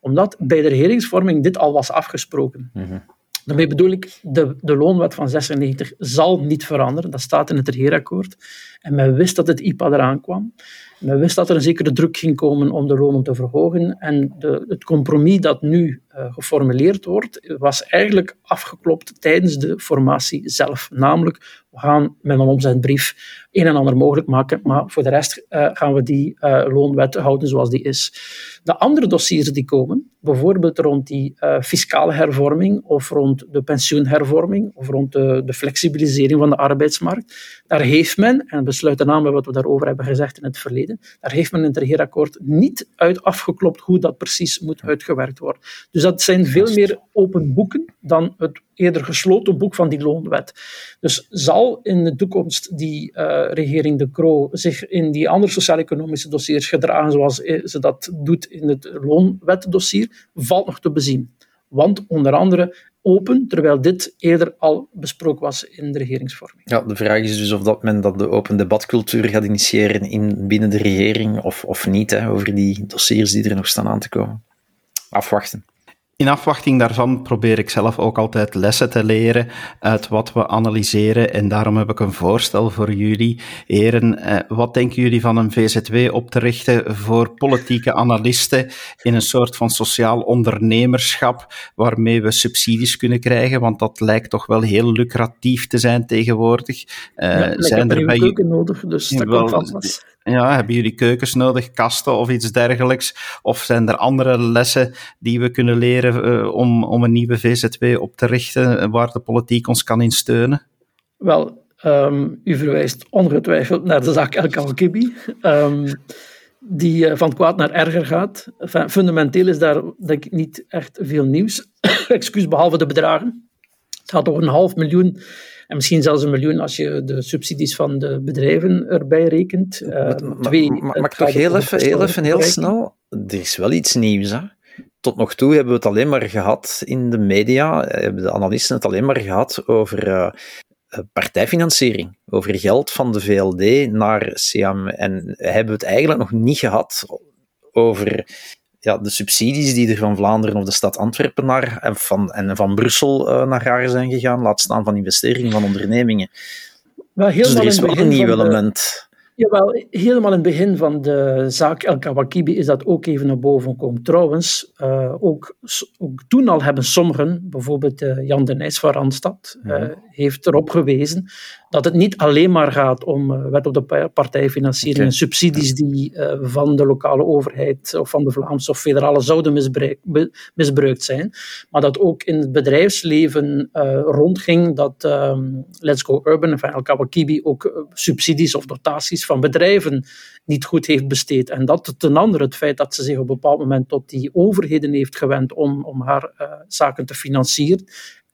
Omdat bij de regeringsvorming dit al was afgesproken. Mm Daarmee bedoel ik, de, de loonwet van 96 zal niet veranderen. Dat staat in het regeerakkoord. En men wist dat het IPA eraan kwam. Men wist dat er een zekere druk ging komen om de lonen te verhogen. En de, het compromis dat nu uh, geformuleerd wordt, was eigenlijk afgeklopt tijdens de formatie zelf. Namelijk, we gaan met een omzetbrief een en ander mogelijk maken, maar voor de rest uh, gaan we die uh, loonwet houden zoals die is. De andere dossiers die komen, bijvoorbeeld rond die fiscale hervorming of rond de pensioenhervorming of rond de, de, flexibilisering van de arbeidsmarkt, daar heeft men, en we sluiten aan bij wat we daarover hebben gezegd in het verleden, daar heeft men in het regeerakkoord niet uit afgeklopt hoe dat precies moet uitgewerkt worden. Dus dat zijn veel meer open boeken dan het eerder gesloten boek van die loonwet. Dus zal in de toekomst die uh, regering De Croo zich in die andere sociaal-economische dossiers gedragen zoals ze dat doet in het loonwetdossier, valt nog te bezien. Want onder andere open, terwijl dit eerder al besproken was in de regeringsvorming. Ja, de vraag is dus of dat men dat de open debatcultuur gaat initiëren in, binnen de regering of, of niet, hè, over die dossiers die er nog staan aan te komen. Afwachten. In afwachting daarvan probeer ik zelf ook altijd lessen te leren uit wat we analyseren. En daarom heb ik een voorstel voor jullie. Heren, eh, wat denken jullie van een VZW op te richten voor politieke analisten in een soort van sociaal ondernemerschap waarmee we subsidies kunnen krijgen? Want dat lijkt toch wel heel lucratief te zijn tegenwoordig. Uh, ja, zijn er bij nodig, dus dat wel, komt ja, hebben jullie keukens nodig, kasten of iets dergelijks? Of zijn er andere lessen die we kunnen leren uh, om, om een nieuwe VZW op te richten waar de politiek ons kan in steunen? Wel, um, u verwijst ongetwijfeld naar de zaak El Kalkibi. Um, die uh, van kwaad naar erger gaat. Fundamenteel is daar denk ik niet echt veel nieuws. Excuus, behalve de bedragen. Het gaat over een half miljoen en misschien zelfs een miljoen als je de subsidies van de bedrijven erbij rekent. Uh, twee, maar, maar toch heel even, heel even, heel snel. Er is wel iets nieuws, hè? Tot nog toe hebben we het alleen maar gehad in de media, hebben de analisten het alleen maar gehad over uh, partijfinanciering, over geld van de VLD naar CM. En hebben we het eigenlijk nog niet gehad over ja, de subsidies die er van Vlaanderen of de stad Antwerpen naar, en van, en van Brussel uh, naar haar zijn gegaan, laat staan van investeringen van ondernemingen. Maar dus er is wel een nieuw element. Jawel, helemaal in het begin van de zaak El Kawakibi is dat ook even naar boven gekomen. Trouwens, uh, ook, ook, toen al hebben sommigen, bijvoorbeeld uh, Jan de Nijs van Randstad, uh, heeft erop gewezen dat het niet alleen maar gaat om wet op de partijfinanciering en subsidies die van de lokale overheid of van de Vlaamse of federale zouden misbruikt zijn, maar dat ook in het bedrijfsleven rondging dat um, Let's Go Urban, van El Kawakibi, ook subsidies of dotaties van bedrijven niet goed heeft besteed. En dat ten andere het feit dat ze zich op een bepaald moment tot die overheden heeft gewend om, om haar uh, zaken te financieren.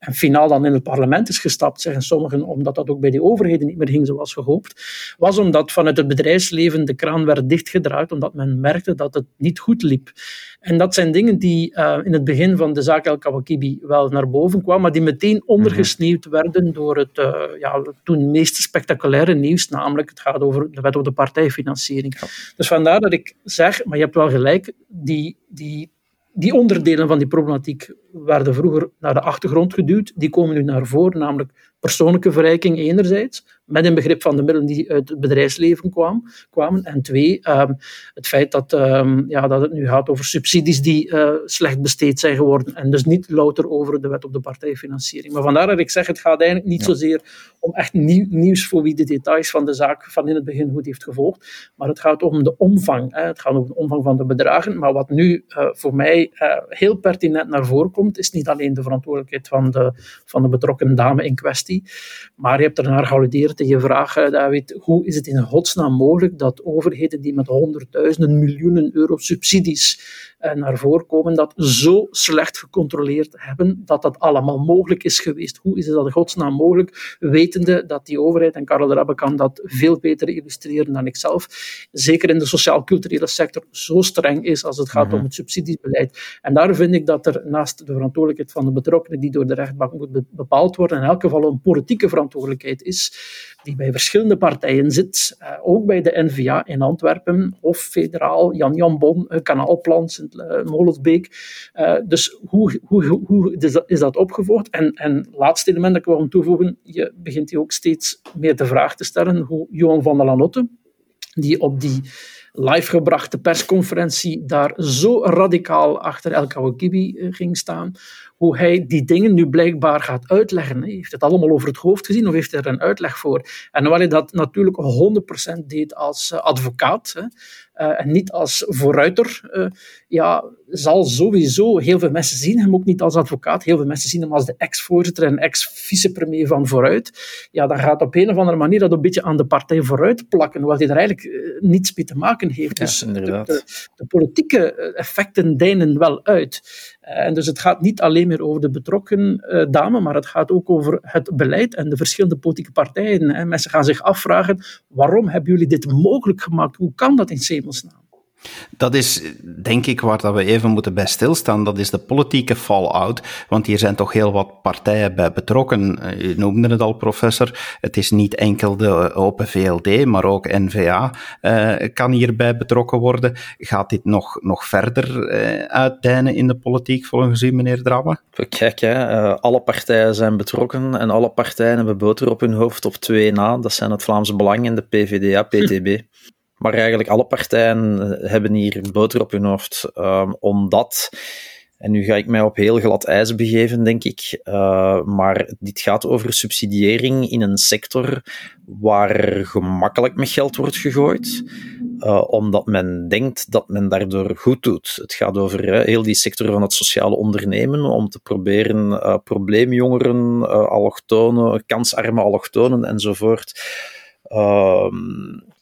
En finaal dan in het parlement is gestapt, zeggen sommigen, omdat dat ook bij die overheden niet meer ging zoals gehoopt, was omdat vanuit het bedrijfsleven de kraan werd dichtgedraaid, omdat men merkte dat het niet goed liep. En dat zijn dingen die uh, in het begin van de zaak El Kawakibi wel naar boven kwamen, maar die meteen ondergesneeuwd werden door het uh, ja, toen meest spectaculaire nieuws, namelijk het gaat over de wet op de partijfinanciering. Dus vandaar dat ik zeg, maar je hebt wel gelijk, die, die die onderdelen van die problematiek werden vroeger naar de achtergrond geduwd. Die komen nu naar voren, namelijk persoonlijke verrijking enerzijds, met een begrip van de middelen die uit het bedrijfsleven kwam, kwamen. En twee, um, het feit dat, um, ja, dat het nu gaat over subsidies die uh, slecht besteed zijn geworden. En dus niet louter over de wet op de partijfinanciering. Maar vandaar dat ik zeg, het gaat eigenlijk niet ja. zozeer om echt nieuw, nieuws voor wie de details van de zaak van in het begin goed heeft gevolgd. Maar het gaat om de omvang. Hè. Het gaat om de omvang van de bedragen. Maar wat nu uh, voor mij uh, heel pertinent naar voren komt, is niet alleen de verantwoordelijkheid van de, van de betrokken dame in kwestie. Maar je hebt ernaar gealludeerd in je vraag, David, hoe is het in godsnaam mogelijk dat overheden die met honderdduizenden miljoenen euro subsidies eh, naar voren komen, dat zo slecht gecontroleerd hebben dat dat allemaal mogelijk is geweest? Hoe is het dat in godsnaam mogelijk, wetende dat die overheid, en Karel de Rabbe kan dat veel beter illustreren dan ik zelf, zeker in de sociaal-culturele sector, zo streng is als het gaat mm -hmm. om het subsidiebeleid. En daar vind ik dat er naast de verantwoordelijkheid van de betrokkenen die door de rechtbank moet bepaald worden, in elk geval een politieke verantwoordelijkheid is, die bij verschillende partijen zit, uh, ook bij de NVA in Antwerpen of federaal, Jan Jan Bon, Kanaalplan, sint uh, Molensbeek. dus hoe, hoe, hoe is dat opgevolgd? En, en laatste element dat ik wil toevoegen, je begint je ook steeds meer de vraag te stellen hoe Johan van der Lanotte, die op die live gebrachte persconferentie daar zo radicaal achter El Kawakibi ging staan, hoe hij die dingen nu blijkbaar gaat uitleggen. Hij heeft het allemaal over het hoofd gezien of heeft hij er een uitleg voor? En hoewel hij dat natuurlijk 100% deed als eh, advocaat uh, en niet als vooruiter, uh, ja, zal sowieso heel veel mensen zien hem ook niet als advocaat. Heel veel mensen zien hem als de ex-voorzitter en ex-vicepremier van Vooruit. Ja, dan gaat op een of andere manier dat een beetje aan de partij Vooruit plakken, hoewel hij er eigenlijk niets mee te maken heeft. Ja, dus. De, de, politieke effecten deinen wel uit. En dus het gaat niet alleen meer over de betrokken uh, dame, maar het gaat ook over het beleid en de verschillende politieke partijen. En mensen gaan zich afvragen, waarom hebben jullie dit mogelijk gemaakt? Hoe kan dat in Semelsnaam? Dat is denk ik waar dat we even moeten bij stilstaan. Dat is de politieke fallout. Want hier zijn toch heel wat partijen bij betrokken. Je eh, noemde het al, professor. Het is niet enkel de Open VLD, maar ook N-VA uh, kan hierbij betrokken worden. Gaat dit nog, nog verder uh, uitdijnen in de politiek, volgens u, meneer Drabbe? Kijk, hè, uh, alle partijen zijn betrokken en alle partijen hebben boter op hun hoofd op twee na. Dat zijn het Vlaamse Belang en de PVDA, PTB. Maar eigenlijk alle partijen eh, hebben hier boter op hun hoofd. Um, omdat, en nu ga ik mij op heel glad ijs begeven, denk ik, uh, maar dit gaat over subsidiëring in een sector waar gemakkelijk met geld wordt gegooid. Uh, omdat men denkt dat men daardoor goed doet. Het gaat over uh, heel die sector van het sociale ondernemen om te proberen uh, probleemjongeren, allochtonen, kansarme allochtonen enzovoort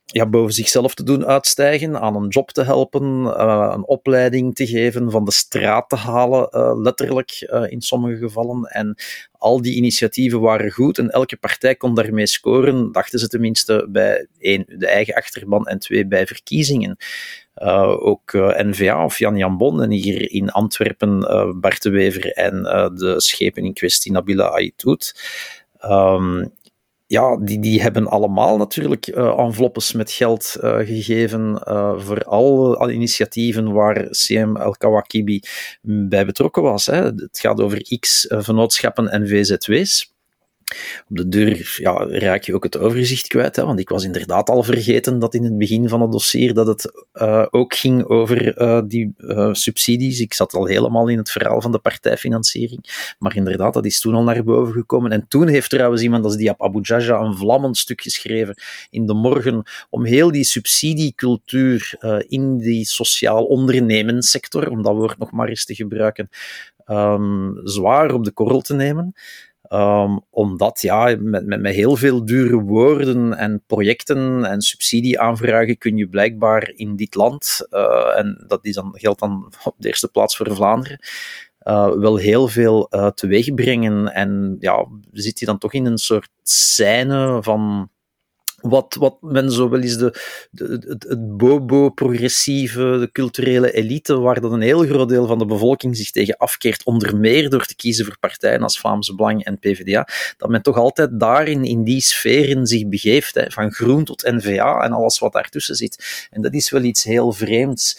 ja, boven zichzelf te doen uitstijgen, aan een job te helpen, uh, een opleiding te geven, van de straat te halen, uh, letterlijk uh, in sommige gevallen. En al die initiatieven waren goed en elke partij kon daarmee scoren, dachten ze tenminste bij één, de eigen achterban en twee, bij verkiezingen. ook NVA of Jan Jan Bon en hier in Antwerpen Bart de Wever en de schepen in kwestie Nabila Aitoud. Um, ja, die, die hebben allemaal natuurlijk uh, enveloppes met geld uh, gegeven uh, voor alle, initiatieven waar CM El Kawakibi bij betrokken was. Hè. Het gaat over X vennootschappen en VZW's. Op de deur ja, raak je ook het overzicht kwijt, hè, want ik was inderdaad al vergeten dat in het begin van het dossier dat het uh, ook ging over uh, die uh, subsidies. Ik zat al helemaal in het verhaal van de partijfinanciering, maar inderdaad, dat is toen al naar boven gekomen. En toen heeft trouwens iemand als Diab Abu Jaja een vlammend stuk geschreven in de morgen om heel die subsidiecultuur in die sociaal ondernemensector, om dat woord nog maar eens te gebruiken, um, zwaar op de korrel te nemen. Um, omdat ja, met, met, met heel veel dure woorden en projecten en subsidieaanvragen kun je blijkbaar in dit land, uh, en dat is dan, geldt dan op de eerste plaats voor Vlaanderen, uh, wel heel veel uh, teweeg brengen. En ja, zit je dan toch in een soort scène van wat, wat men zo wel eens de, de, het, het bobo-progressieve, de culturele elite, waar dan een heel groot deel van de bevolking zich tegen afkeert, onder meer door te kiezen voor partijen als Vlaamse Belang en PvdA, dat men toch altijd daarin, in die sferen zich begeeft, hè, van groen tot NVA en alles wat daartussen zit. En dat is wel iets heel vreemds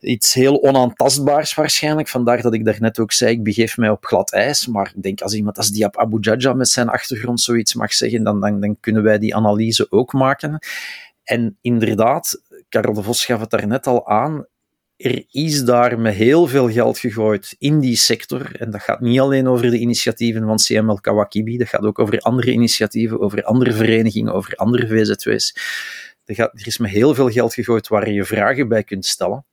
iets heel onaantastbaars waarschijnlijk. Vandaar dat ik daarnet ook zei, ik begeef mij op glad ijs. Maar ik denk, als iemand als Diab Abu Jaja met zijn achtergrond zoiets mag zeggen, dan, dan, dan kunnen wij die analyse ook maken. En inderdaad, Karel de Vos gaf het daarnet al aan, er is daar met heel veel geld gegooid in die sector. En dat gaat niet alleen over de initiatieven van CML Kawakibi, dat gaat ook over andere initiatieven, over andere verenigingen, over andere VZW's. Er, er is met heel veel geld gegooid waar je vragen bij kunt stellen.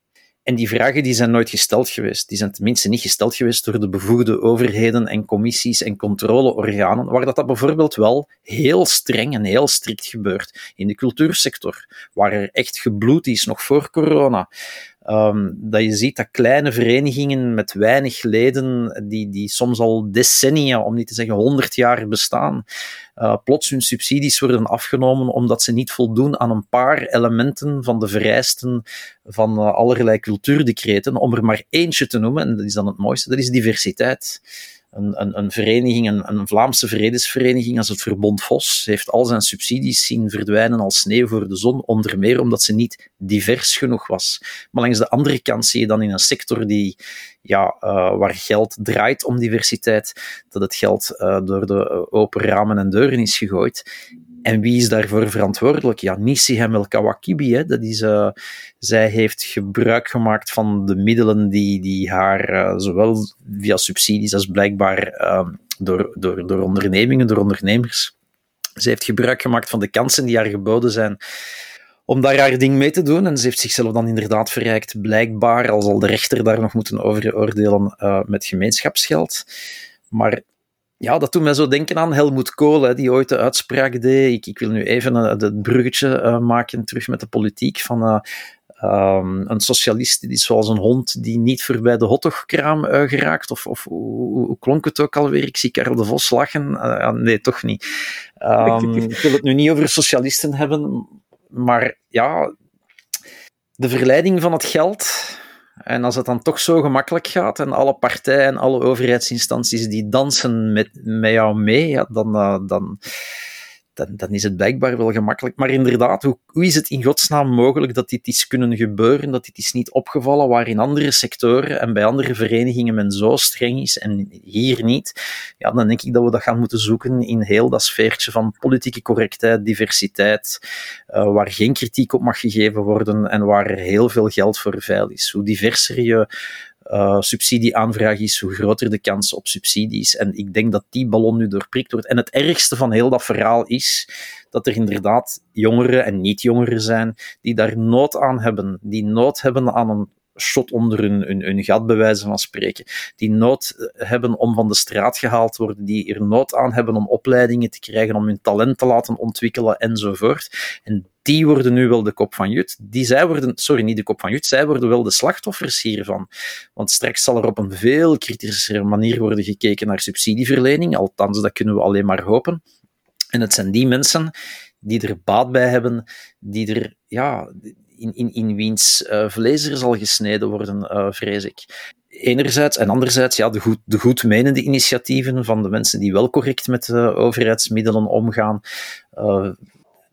En die vragen die zijn nooit gesteld geweest. Die zijn tenminste niet gesteld geweest door de bevoegde overheden en commissies en controleorganen, waar dat, dat bijvoorbeeld wel heel streng en heel strikt gebeurt. In de cultuursector, waar er echt gebloed is, nog voor corona. Um, dat je ziet dat kleine verenigingen met weinig leden, die, die soms al decennia, om niet te zeggen honderd jaar bestaan, uh, plots hun subsidies worden afgenomen omdat ze niet voldoen aan een paar elementen van de vereisten van uh, allerlei cultuurdecreten. Om er maar eentje te noemen, en dat is dan het mooiste, dat is diversiteit. Een, een, een vereniging, een, een, Vlaamse vredesvereniging als het Verbond Vos, heeft al zijn subsidies zien verdwijnen als sneeuw voor de zon, onder meer omdat ze niet divers genoeg was. Maar langs de andere kant zie je dan in een sector die, ja, uh, waar geld draait om diversiteit, dat het geld uh, door de open ramen en deuren is gegooid. En wie is daarvoor verantwoordelijk? Ja, Nisi El Kawakibi. Hè. Dat is, uh, zij heeft gebruik gemaakt van de middelen die, die haar, uh, zowel via subsidies als blijkbaar uh, door, door, door ondernemingen, door ondernemers. Ze heeft gebruik gemaakt van de kansen die haar geboden zijn om daar haar ding mee te doen. En ze heeft zichzelf dan inderdaad verrijkt, blijkbaar, al zal de rechter daar nog moeten over oordelen, uh, met gemeenschapsgeld. Maar ja, dat doet mij zo denken aan Helmoet Kool, hè, die ooit de uitspraak deed. Ik, ik wil nu even uh, het bruggetje uh, maken terug met de politiek. Van, uh, um, een socialist die is zoals een hond die niet voorbij de hotdogkraam geraakt. Of, of hoe, klonk het ook alweer? Ik zie Karel de Vos lachen. nee, toch niet. Um, ik wil het nu niet over socialisten hebben, maar ja, de verleiding van het geld en als het dan toch zo gemakkelijk gaat en alle partijen en alle overheidsinstanties die dansen met, met jou mee, ja, dan, uh, dan, dan, dan is het blijkbaar wel gemakkelijk. Maar inderdaad, hoe, hoe is het in godsnaam mogelijk dat dit is kunnen gebeuren, dat dit is niet opgevallen, waar in andere sectoren en bij andere verenigingen men zo streng is en hier niet? Ja, dan denk ik dat we dat gaan moeten zoeken in heel dat sfeertje van politieke correctheid, diversiteit, uh, waar geen kritiek op mag gegeven worden en waar heel veel geld voor veil is. Hoe diverser je uh, subsidieaanvraag is, hoe groter de kans op subsidies. En ik denk dat die ballon nu doorprikt wordt. En het ergste van heel dat verhaal is dat er inderdaad jongeren en niet-jongeren zijn die daar nood aan hebben, die nood hebben aan een shot onder hun, hun, hun gat, bij wijze van spreken. Die nood hebben om van de straat gehaald te worden, die er nood aan hebben om opleidingen te krijgen, om hun talent te laten ontwikkelen enzovoort. En die worden nu wel de kop van Jut. Die zij worden, sorry, niet de kop van Jut, zij worden wel de slachtoffers hiervan. Want straks zal er op een veel kritischer manier worden gekeken naar subsidieverlening. Althans, dat kunnen we alleen maar hopen. En het zijn die mensen die er baat bij hebben, die er, ja, in, in, in wiens uh, vlees er zal gesneden worden, uh, vrees ik. Enerzijds, en anderzijds, ja, de, goed, de goedmenende initiatieven van de mensen die wel correct met uh, overheidsmiddelen omgaan.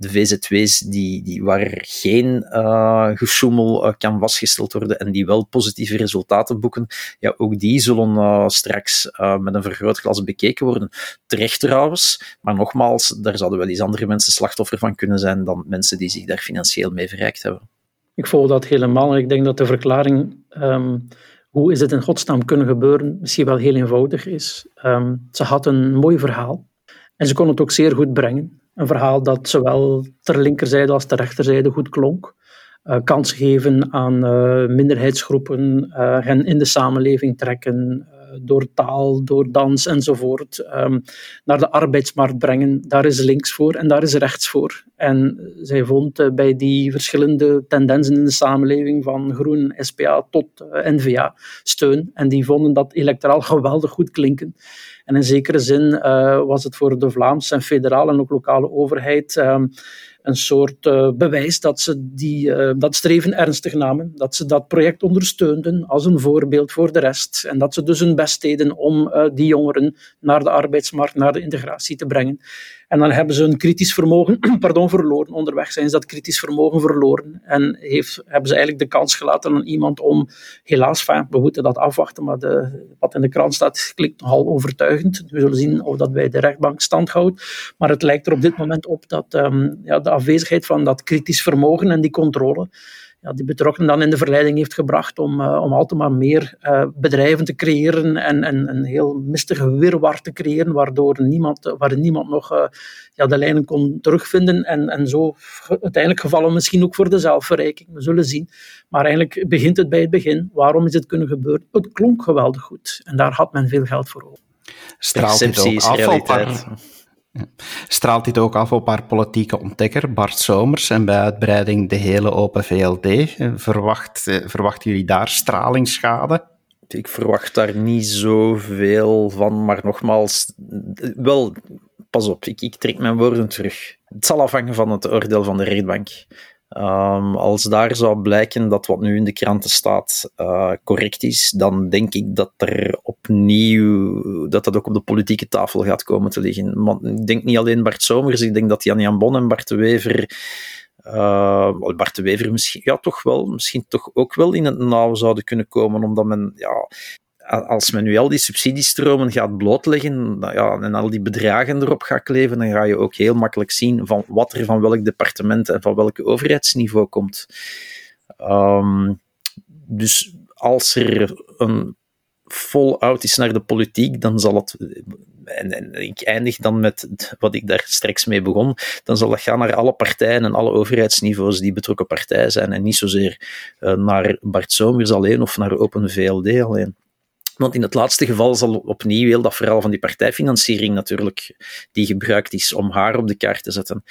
De VZW's die, die, waar geen uh, gesjoemel uh, kan vastgesteld worden en die wel positieve resultaten boeken, ja, ook die zullen uh, straks met een vergrootglas bekeken worden. Terecht trouwens, maar nogmaals, daar zouden wel eens andere mensen slachtoffer van kunnen zijn dan mensen die zich daar financieel mee verrijkt hebben. Ik volg dat helemaal. Ik denk dat de verklaring, um, hoe is het in godsnaam kunnen gebeuren, misschien wel heel eenvoudig is. Um, ze had een mooi verhaal en ze kon het ook zeer goed brengen. Een verhaal dat zowel ter linkerzijde als ter rechterzijde goed klonk. Uh, kans geven aan uh, minderheidsgroepen, uh, hen in de samenleving trekken, door taal, door dans enzovoort, um, naar de arbeidsmarkt brengen. Daar is links voor en daar is rechts voor. En zij vond bij die verschillende tendensen in de samenleving, van Groen, SPA tot eh, NVA, steun. En die vonden dat electoraal geweldig goed klinken. En in zekere zin uh, was het voor de Vlaamse en federale en ook lokale overheid um, een soort uh, bewijs dat ze die, uh, dat streven ernstig namen, dat ze dat project ondersteunden als een voorbeeld voor de rest en dat ze dus hun best deden om die jongeren naar de arbeidsmarkt, naar de integratie te brengen. En dan hebben ze een kritisch vermogen pardon, verloren. Onderweg zijn ze dat kritisch vermogen verloren. En heeft, hebben ze eigenlijk de kans gelaten aan iemand om, helaas, we moeten dat afwachten, maar de, wat in de krant staat klinkt nogal overtuigend. We zullen zien of dat bij de rechtbank stand houdt. Maar het lijkt er op dit moment op dat um, ja, de afwezigheid van dat kritisch vermogen en die controle ja, die betrokkenen dan in de verleiding heeft gebracht om, uh, om altijd maar meer uh, bedrijven te creëren en, en een heel mistige wirwar te creëren, waardoor niemand, waarin niemand nog uh, ja, de lijnen kon terugvinden en, en zo uiteindelijk gevallen misschien ook voor de zelfverrijking. We zullen zien. Maar eigenlijk begint het bij het begin. Waarom is het kunnen gebeuren? Het klonk geweldig goed en daar had men veel geld voor over. Straalt dit ook af Straalt dit ook af op haar politieke ontdekker Bart Somers en bij uitbreiding de hele Open VLD? Verwacht, eh, verwachten jullie daar stralingsschade? Ik verwacht daar niet zoveel van, maar nogmaals, wel, pas op, ik, ik trek mijn woorden terug. Het zal afhangen van het oordeel van de rechtbank. Um, als daar zou blijken dat wat nu in de kranten staat uh, correct is, dan denk ik dat er opnieuw, dat dat ook op de politieke tafel gaat komen te liggen. Want ik denk niet alleen Bart Somers, ik denk dat Jan Jan Bon en Bart de Wever uh, Bart de Wever misschien, ja, toch wel, misschien toch ook wel in het nauw zouden kunnen komen, omdat men, ja, als men nu al die subsidiestromen gaat blootleggen ja, en al die bedragen erop gaat kleven, dan ga je ook heel makkelijk zien van wat er van welk departement en van welk overheidsniveau komt. Um, dus als er een vol-out is naar de politiek, dan zal het. En, en, ik eindig dan met wat ik daar straks mee begon. Dan zal dat gaan naar alle partijen en alle overheidsniveaus die betrokken partij zijn. En niet zozeer uh, naar Bart Somers alleen of naar Open VLD alleen. Want in het laatste geval zal opnieuw heel dat verhaal van die partijfinanciering natuurlijk, die gebruikt is om haar op de kaart te zetten,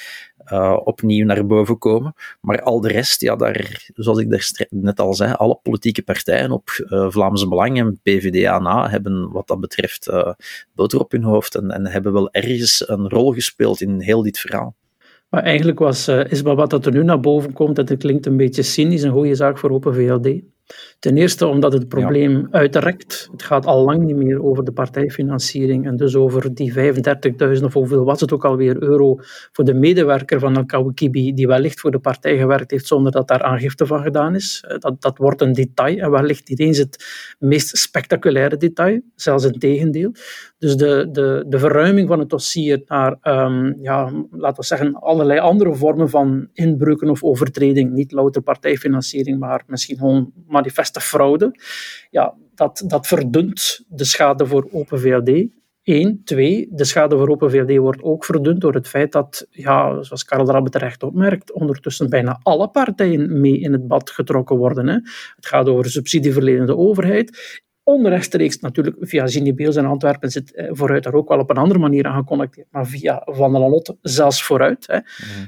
uh, opnieuw naar boven komen. Maar al de rest, ja, daar, zoals ik daar net al zei, alle politieke partijen op uh, Vlaamse Belang en PvdA na hebben wat dat betreft uh, boter op hun hoofd en, en hebben wel ergens een rol gespeeld in heel dit verhaal. Maar eigenlijk was, is wat er nu naar boven komt, dat het klinkt een beetje cynisch, een goede zaak voor Open VLD. Ten eerste omdat het probleem ja. uitrekt. Het gaat al lang niet meer over de partijfinanciering en dus over die 35.000 of hoeveel was het ook alweer euro voor de medewerker van El Kawakibi die wellicht voor de partij gewerkt heeft zonder dat daar aangifte van gedaan is. Eh, dat, dat wordt een detail en wellicht niet eens het meest spectaculaire detail, zelfs een tegendeel. Dus de, de, de verruiming van het dossier naar, um, ja, laten we zeggen, allerlei andere vormen van inbreuken of overtreding, niet louter partijfinanciering, maar misschien gewoon manifeste fraude, ja, dat, dat verdunt de schade voor Open VLD. Eén. Twee, de schade voor Open VLD wordt ook verdund door het feit dat, ja, zoals Karel Rabbe terecht opmerkt, ondertussen bijna alle partijen mee in het bad getrokken worden. Hè. Het gaat over subsidieverlenende overheid onrechtstreeks natuurlijk via Ginny Beels in Antwerpen zit eh, vooruit daar ook wel op een andere manier aan geconnecteerd, maar via Van der Lotte zelfs vooruit. Hè. Mhm.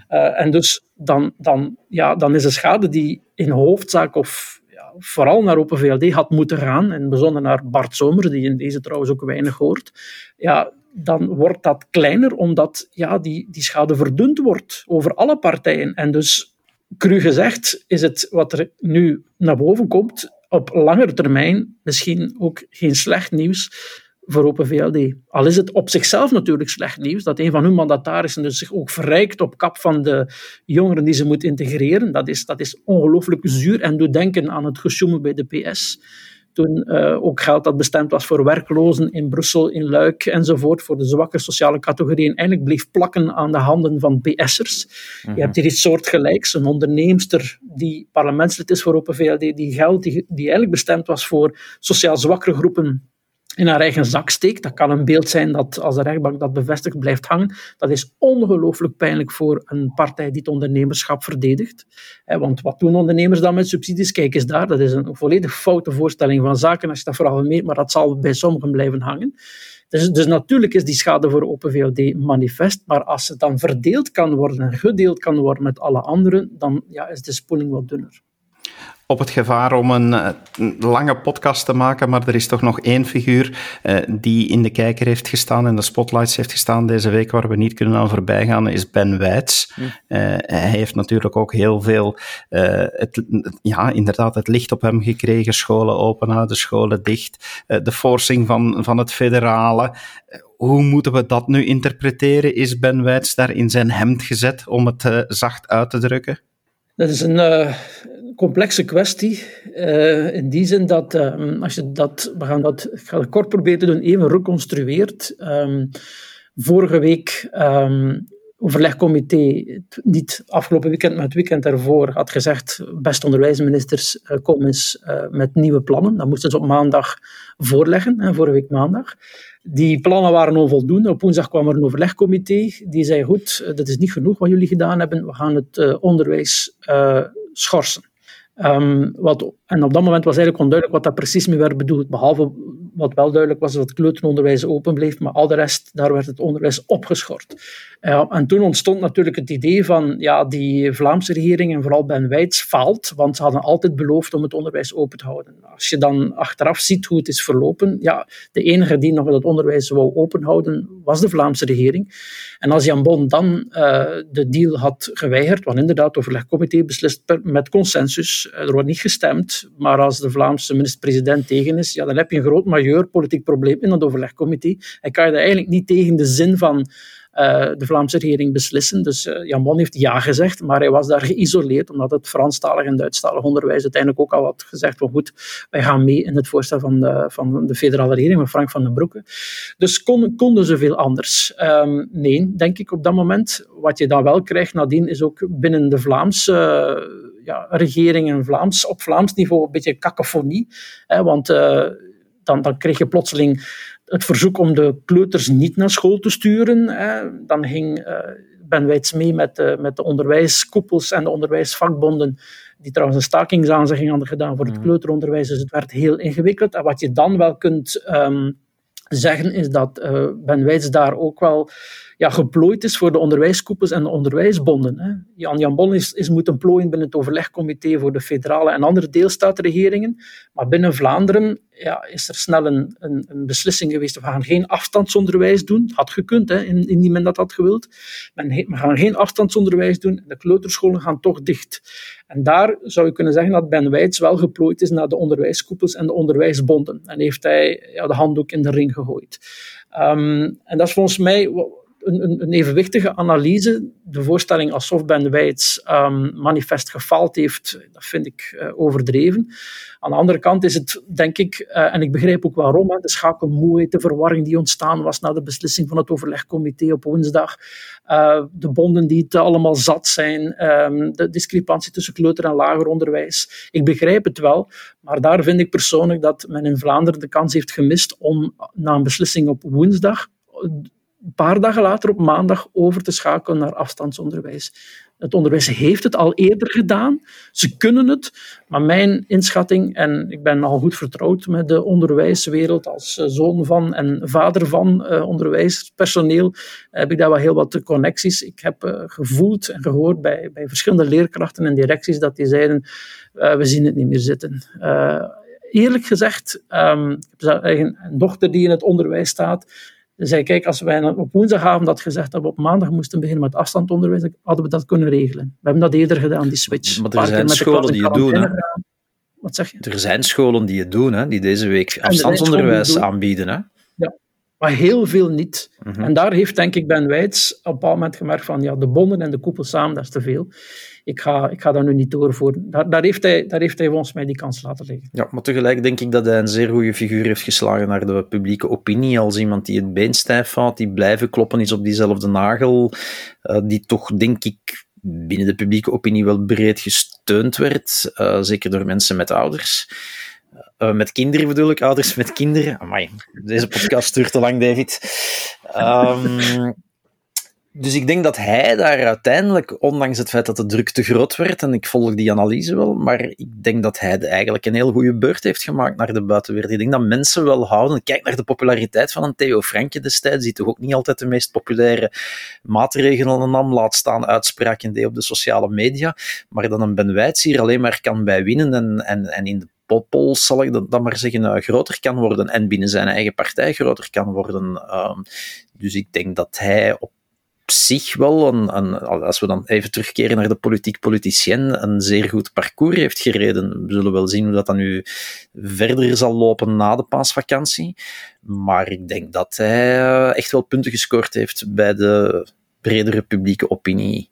Uh, en dus dan, dan, ja, dan is de schade die in hoofdzaak of vooral naar Open VLD had moeten gaan, en bijzonder naar Bart Zomer, die in deze trouwens ook weinig hoort, ja, dan wordt dat kleiner omdat ja, die, die schade verdund wordt over alle partijen. En dus, cru gezegd, is het wat er nu naar boven komt op langere termijn misschien ook geen slecht nieuws voor Open VLD. Al is het op zichzelf natuurlijk slecht nieuws dat een van hun mandatarissen dus zich ook verrijkt op kap van de jongeren die ze moet integreren. Dat is, dat is ongelooflijk zuur en doet denken aan het gesjoemel bij de PS toen uh, ook geld dat bestemd was voor werklozen in Brussel, in Luik enzovoort, voor de zwakke sociale categorieën, eigenlijk bleef plakken aan de handen van BS'ers. Je mhm. hebt hier iets soortgelijks, een onderneemster die parlementslid is voor Open VLD, die geld die, die eigenlijk bestemd was voor sociaal zwakkere groepen in haar eigen zak steekt. Dat kan een beeld zijn dat als de rechtbank dat bevestigt blijft hangen. Dat is ongelooflijk pijnlijk voor een partij die het ondernemerschap verdedigt. Want wat doen ondernemers dan met subsidies? Kijk eens daar, dat is een volledig foute voorstelling van zaken als je dat vooral meet, maar dat zal bij sommigen blijven hangen. Dus, dus natuurlijk is die schade voor Open VLD manifest, maar als het dan verdeeld kan worden en gedeeld kan worden met alle anderen, dan ja, is de spoeling wat dunner op het gevaar om een, eh, lange podcast te maken, maar er is toch nog één figuur uh, die in de kijker heeft gestaan, in de spotlights heeft gestaan deze week, waar we niet kunnen aan voorbij gaan, is Ben Weitz. Uh, hij heeft natuurlijk ook heel veel, het, ja, inderdaad, het licht op hem gekregen. Scholen open de scholen dicht, de forcing van, van het federale. Hoe moeten we dat nu interpreteren? Is Ben Weitz daar in zijn hemd gezet, om het zacht uit te drukken? Dat is een, complexe kwestie. Uh, in die zin dat, um, als je dat, we gaan dat, ik ga het kort proberen te doen, even reconstrueert. Um, vorige week, um, overlegcomité, niet afgelopen weekend, maar het weekend daarvoor, had gezegd, beste onderwijsministers, uh, kom eens met nieuwe plannen. Dat moesten ze op maandag voorleggen, hè, vorige week maandag. Die plannen waren onvoldoende. Op woensdag kwam er een overlegcomité. Die zei, goed, dat is niet genoeg wat jullie gedaan hebben. We gaan het onderwijs schorsen. Um, wat, en op dat moment was eigenlijk onduidelijk wat dat precies mee werd bedoeld. Behalve wat wel duidelijk was, dat het kleuteronderwijs open bleef, maar al de rest, daar werd het onderwijs opgeschort. Uh, en toen ontstond natuurlijk het idee van, ja, die Vlaamse regering en vooral Ben Wijts faalt, want ze hadden altijd beloofd om het onderwijs open te houden. Als je dan achteraf ziet hoe het is verlopen, ja, de enige die nog het onderwijs wou openhouden, was de Vlaamse regering. En als Jan Bon dan uh, de deal had geweigerd, want inderdaad, het overlegcomité beslist met consensus, er wordt niet gestemd, maar als de Vlaamse minister-president tegen is, ja, dan heb je een groot politiek probleem in dat overlegcomité. En kan je dat eigenlijk niet tegen de zin van uh, de Vlaamse regering beslissen. Dus uh, Jan Bon heeft ja gezegd, maar hij was daar geïsoleerd, omdat het Franstalig en Duitsstalig onderwijs uiteindelijk ook al had gezegd van goed, wij gaan mee in het voorstel van de, van de federale regering, van Frank van den Broeke. Dus kon, konden ze veel anders? Um, nee, denk ik op dat moment. Wat je dan wel krijgt nadien is ook binnen de Vlaamse ja, regering en Vlaams, op Vlaams niveau een beetje cacophonie. Want uh, dan, dan kreeg je plotseling het verzoek om de kleuters niet naar school te sturen. Hè. Dan ging uh, Ben Wijts mee met, uh, met de onderwijskoepels en de onderwijsvakbonden, die trouwens een stakingsaanzegging hadden gedaan voor het mm. kleuteronderwijs. Dus het werd heel ingewikkeld. En wat je dan wel kunt um, zeggen, is dat uh, Ben Wijts daar ook wel ja, geplooid is voor de onderwijskoepels en de onderwijsbonden. Hè. Jan Jan Bon is, is moeten plooien binnen het overlegcomité voor de federale en andere deelstaatregeringen. Maar binnen Vlaanderen ja, is er snel een, een, beslissing geweest. We gaan geen afstandsonderwijs doen. Had gekund, hè, indien men dat had gewild. Men, we gaan geen afstandsonderwijs doen. De kleuterscholen gaan toch dicht. En daar zou je kunnen zeggen dat Ben Wijts wel geplooid is naar de onderwijskoepels en de onderwijsbonden. En heeft hij ja, de handdoek in de ring gegooid. Um, en dat is volgens mij een, een, evenwichtige analyse. De voorstelling alsof Ben Wijts um, manifest gefaald heeft, dat vind ik uh, overdreven. Aan de andere kant is het, denk ik, uh, en ik begrijp ook waarom, hè, de schakelmoeheid, de verwarring die ontstaan was na de beslissing van het overlegcomité op woensdag, uh, de bonden die het allemaal zat zijn, um, de discrepantie tussen kleuter en lager onderwijs. Ik begrijp het wel, maar daar vind ik persoonlijk dat men in Vlaanderen de kans heeft gemist om na een beslissing op woensdag een paar dagen later op maandag over te schakelen naar afstandsonderwijs. Het onderwijs heeft het al eerder gedaan. Ze kunnen het. Maar mijn inschatting, en ik ben al goed vertrouwd met de onderwijswereld als eh, zoon van en vader van uh, onderwijspersoneel, heb ik daar wel heel wat connecties. Ik heb uh, gevoeld en gehoord bij, bij verschillende leerkrachten en directies dat die zeiden, we zien het niet meer zitten. eerlijk gezegd, um, ik heb een dochter die in het onderwijs staat, zei, kijk, als wij op woensdagavond had gezegd dat we op maandag moesten beginnen met afstandonderwijs, hadden we dat kunnen regelen. We hebben dat eerder gedaan, die switch. Maar er zijn scholen die het doen, hè? Wat zeg je? Er zijn scholen die het doen, hè? die deze week afstandsonderwijs aanbieden. Hè? Ja, maar heel veel niet. Mm -hmm. En daar heeft, denk ik, Ben Wijts op een bepaald moment gemerkt van, ja, de bonden en de koepel samen, dat is te veel ik ga, ik ga daar nu niet doorvoeren. Daar, daar, heeft hij, daar heeft hij volgens mij die kans laten liggen. Ja, maar tegelijk denk ik dat hij een zeer goede figuur heeft geslagen naar de publieke opinie. Als iemand die het been stijf houdt, die blijven kloppen is op diezelfde nagel, uh, die toch, denk ik, binnen de publieke opinie wel breed gesteund werd. Uh, zeker door mensen met ouders. Uh, met kinderen bedoel ik, ouders met kinderen. Amai, deze podcast duurt te lang, David. Um, dus ik denk dat hij daar uiteindelijk, ondanks het feit dat de druk te groot werd, en ik volg die analyse wel, maar ik denk dat hij eigenlijk een heel goede beurt heeft gemaakt naar de buitenwereld. Ik denk dat mensen wel houden. Kijk naar de populariteit van een Theo Franke destijds, die toch ook niet altijd de meest populaire maatregelen nam, laat staan uitspraken deed op de sociale media, maar dat een Ben Wijts hier alleen maar kan bij winnen en, en, en in de zal ik dat maar zeggen, uh, groter kan worden en binnen zijn eigen partij groter kan worden. Uh, dus ik denk dat hij op zich wel, een, een, als we dan even terugkeren naar de politiek politicien, een zeer goed parcours heeft gereden. We zullen wel zien hoe dat dan nu verder zal lopen na de paasvakantie. Maar ik denk dat hij eh, echt wel punten gescoord heeft bij de bredere publieke opinie.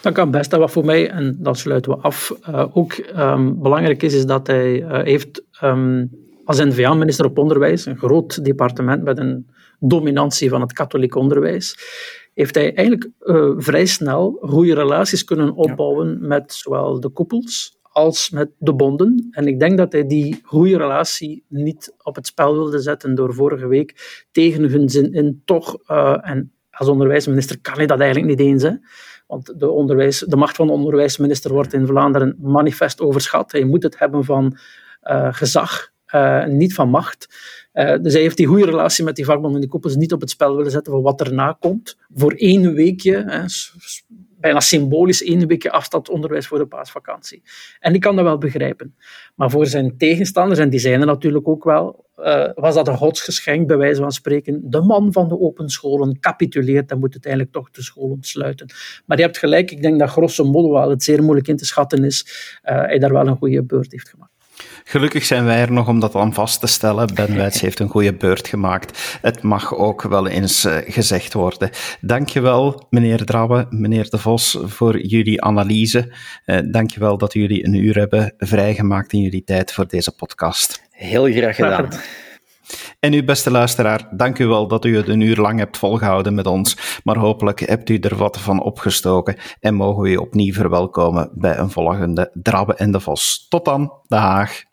Dat kan best. wat voor mij, en dan sluiten we af, uh, ook um, belangrijk is, is dat hij uh, heeft um, als NVA-minister op onderwijs, een groot departement met een dominantie van het katholiek onderwijs, heeft hij eigenlijk uh, vrij snel goede relaties kunnen opbouwen ja. met zowel de koepels als met de bonden. En ik denk dat hij die goede relatie niet op het spel wilde zetten door vorige week tegen hun zin in toch, uh, en als onderwijsminister kan hij dat eigenlijk niet eens, hè, want de, onderwijs, de macht van de onderwijsminister wordt in Vlaanderen manifest overschat. Hij moet het hebben van uh, gezag niet van macht. dus hij heeft die goede relatie met die vakbonden en die koepels niet op het spel willen zetten voor wat erna komt. Voor één weekje, bijna symbolisch één weekje afstandsonderwijs voor de paasvakantie. En ik kan dat wel begrijpen. Maar voor zijn tegenstanders, en die zijn er natuurlijk ook wel, uh, was dat een godsgeschenk, bij wijze van spreken. De man van de open scholen capituleert en moet uiteindelijk toch de scholen sluiten. Maar je hebt gelijk, ik denk dat grosso modo, wel het zeer moeilijk in te schatten is, uh, hij daar wel een goede beurt heeft gemaakt. Gelukkig zijn wij er nog om dat aan vast te stellen. Ben Wijts heeft een goede beurt gemaakt. Het mag ook wel eens uh, gezegd worden. Dankjewel, meneer Drabbe, meneer De Vos, voor jullie analyse. Uh, dankjewel dat jullie een uur hebben vrijgemaakt in jullie tijd voor deze podcast. Heel graag gedaan. En uw beste luisteraar, dank u wel dat u het een uur lang hebt volgehouden met ons. Maar hopelijk hebt u er wat van opgestoken en mogen we u opnieuw verwelkomen bij een volgende Drabbe en de Vos. Tot dan, dag.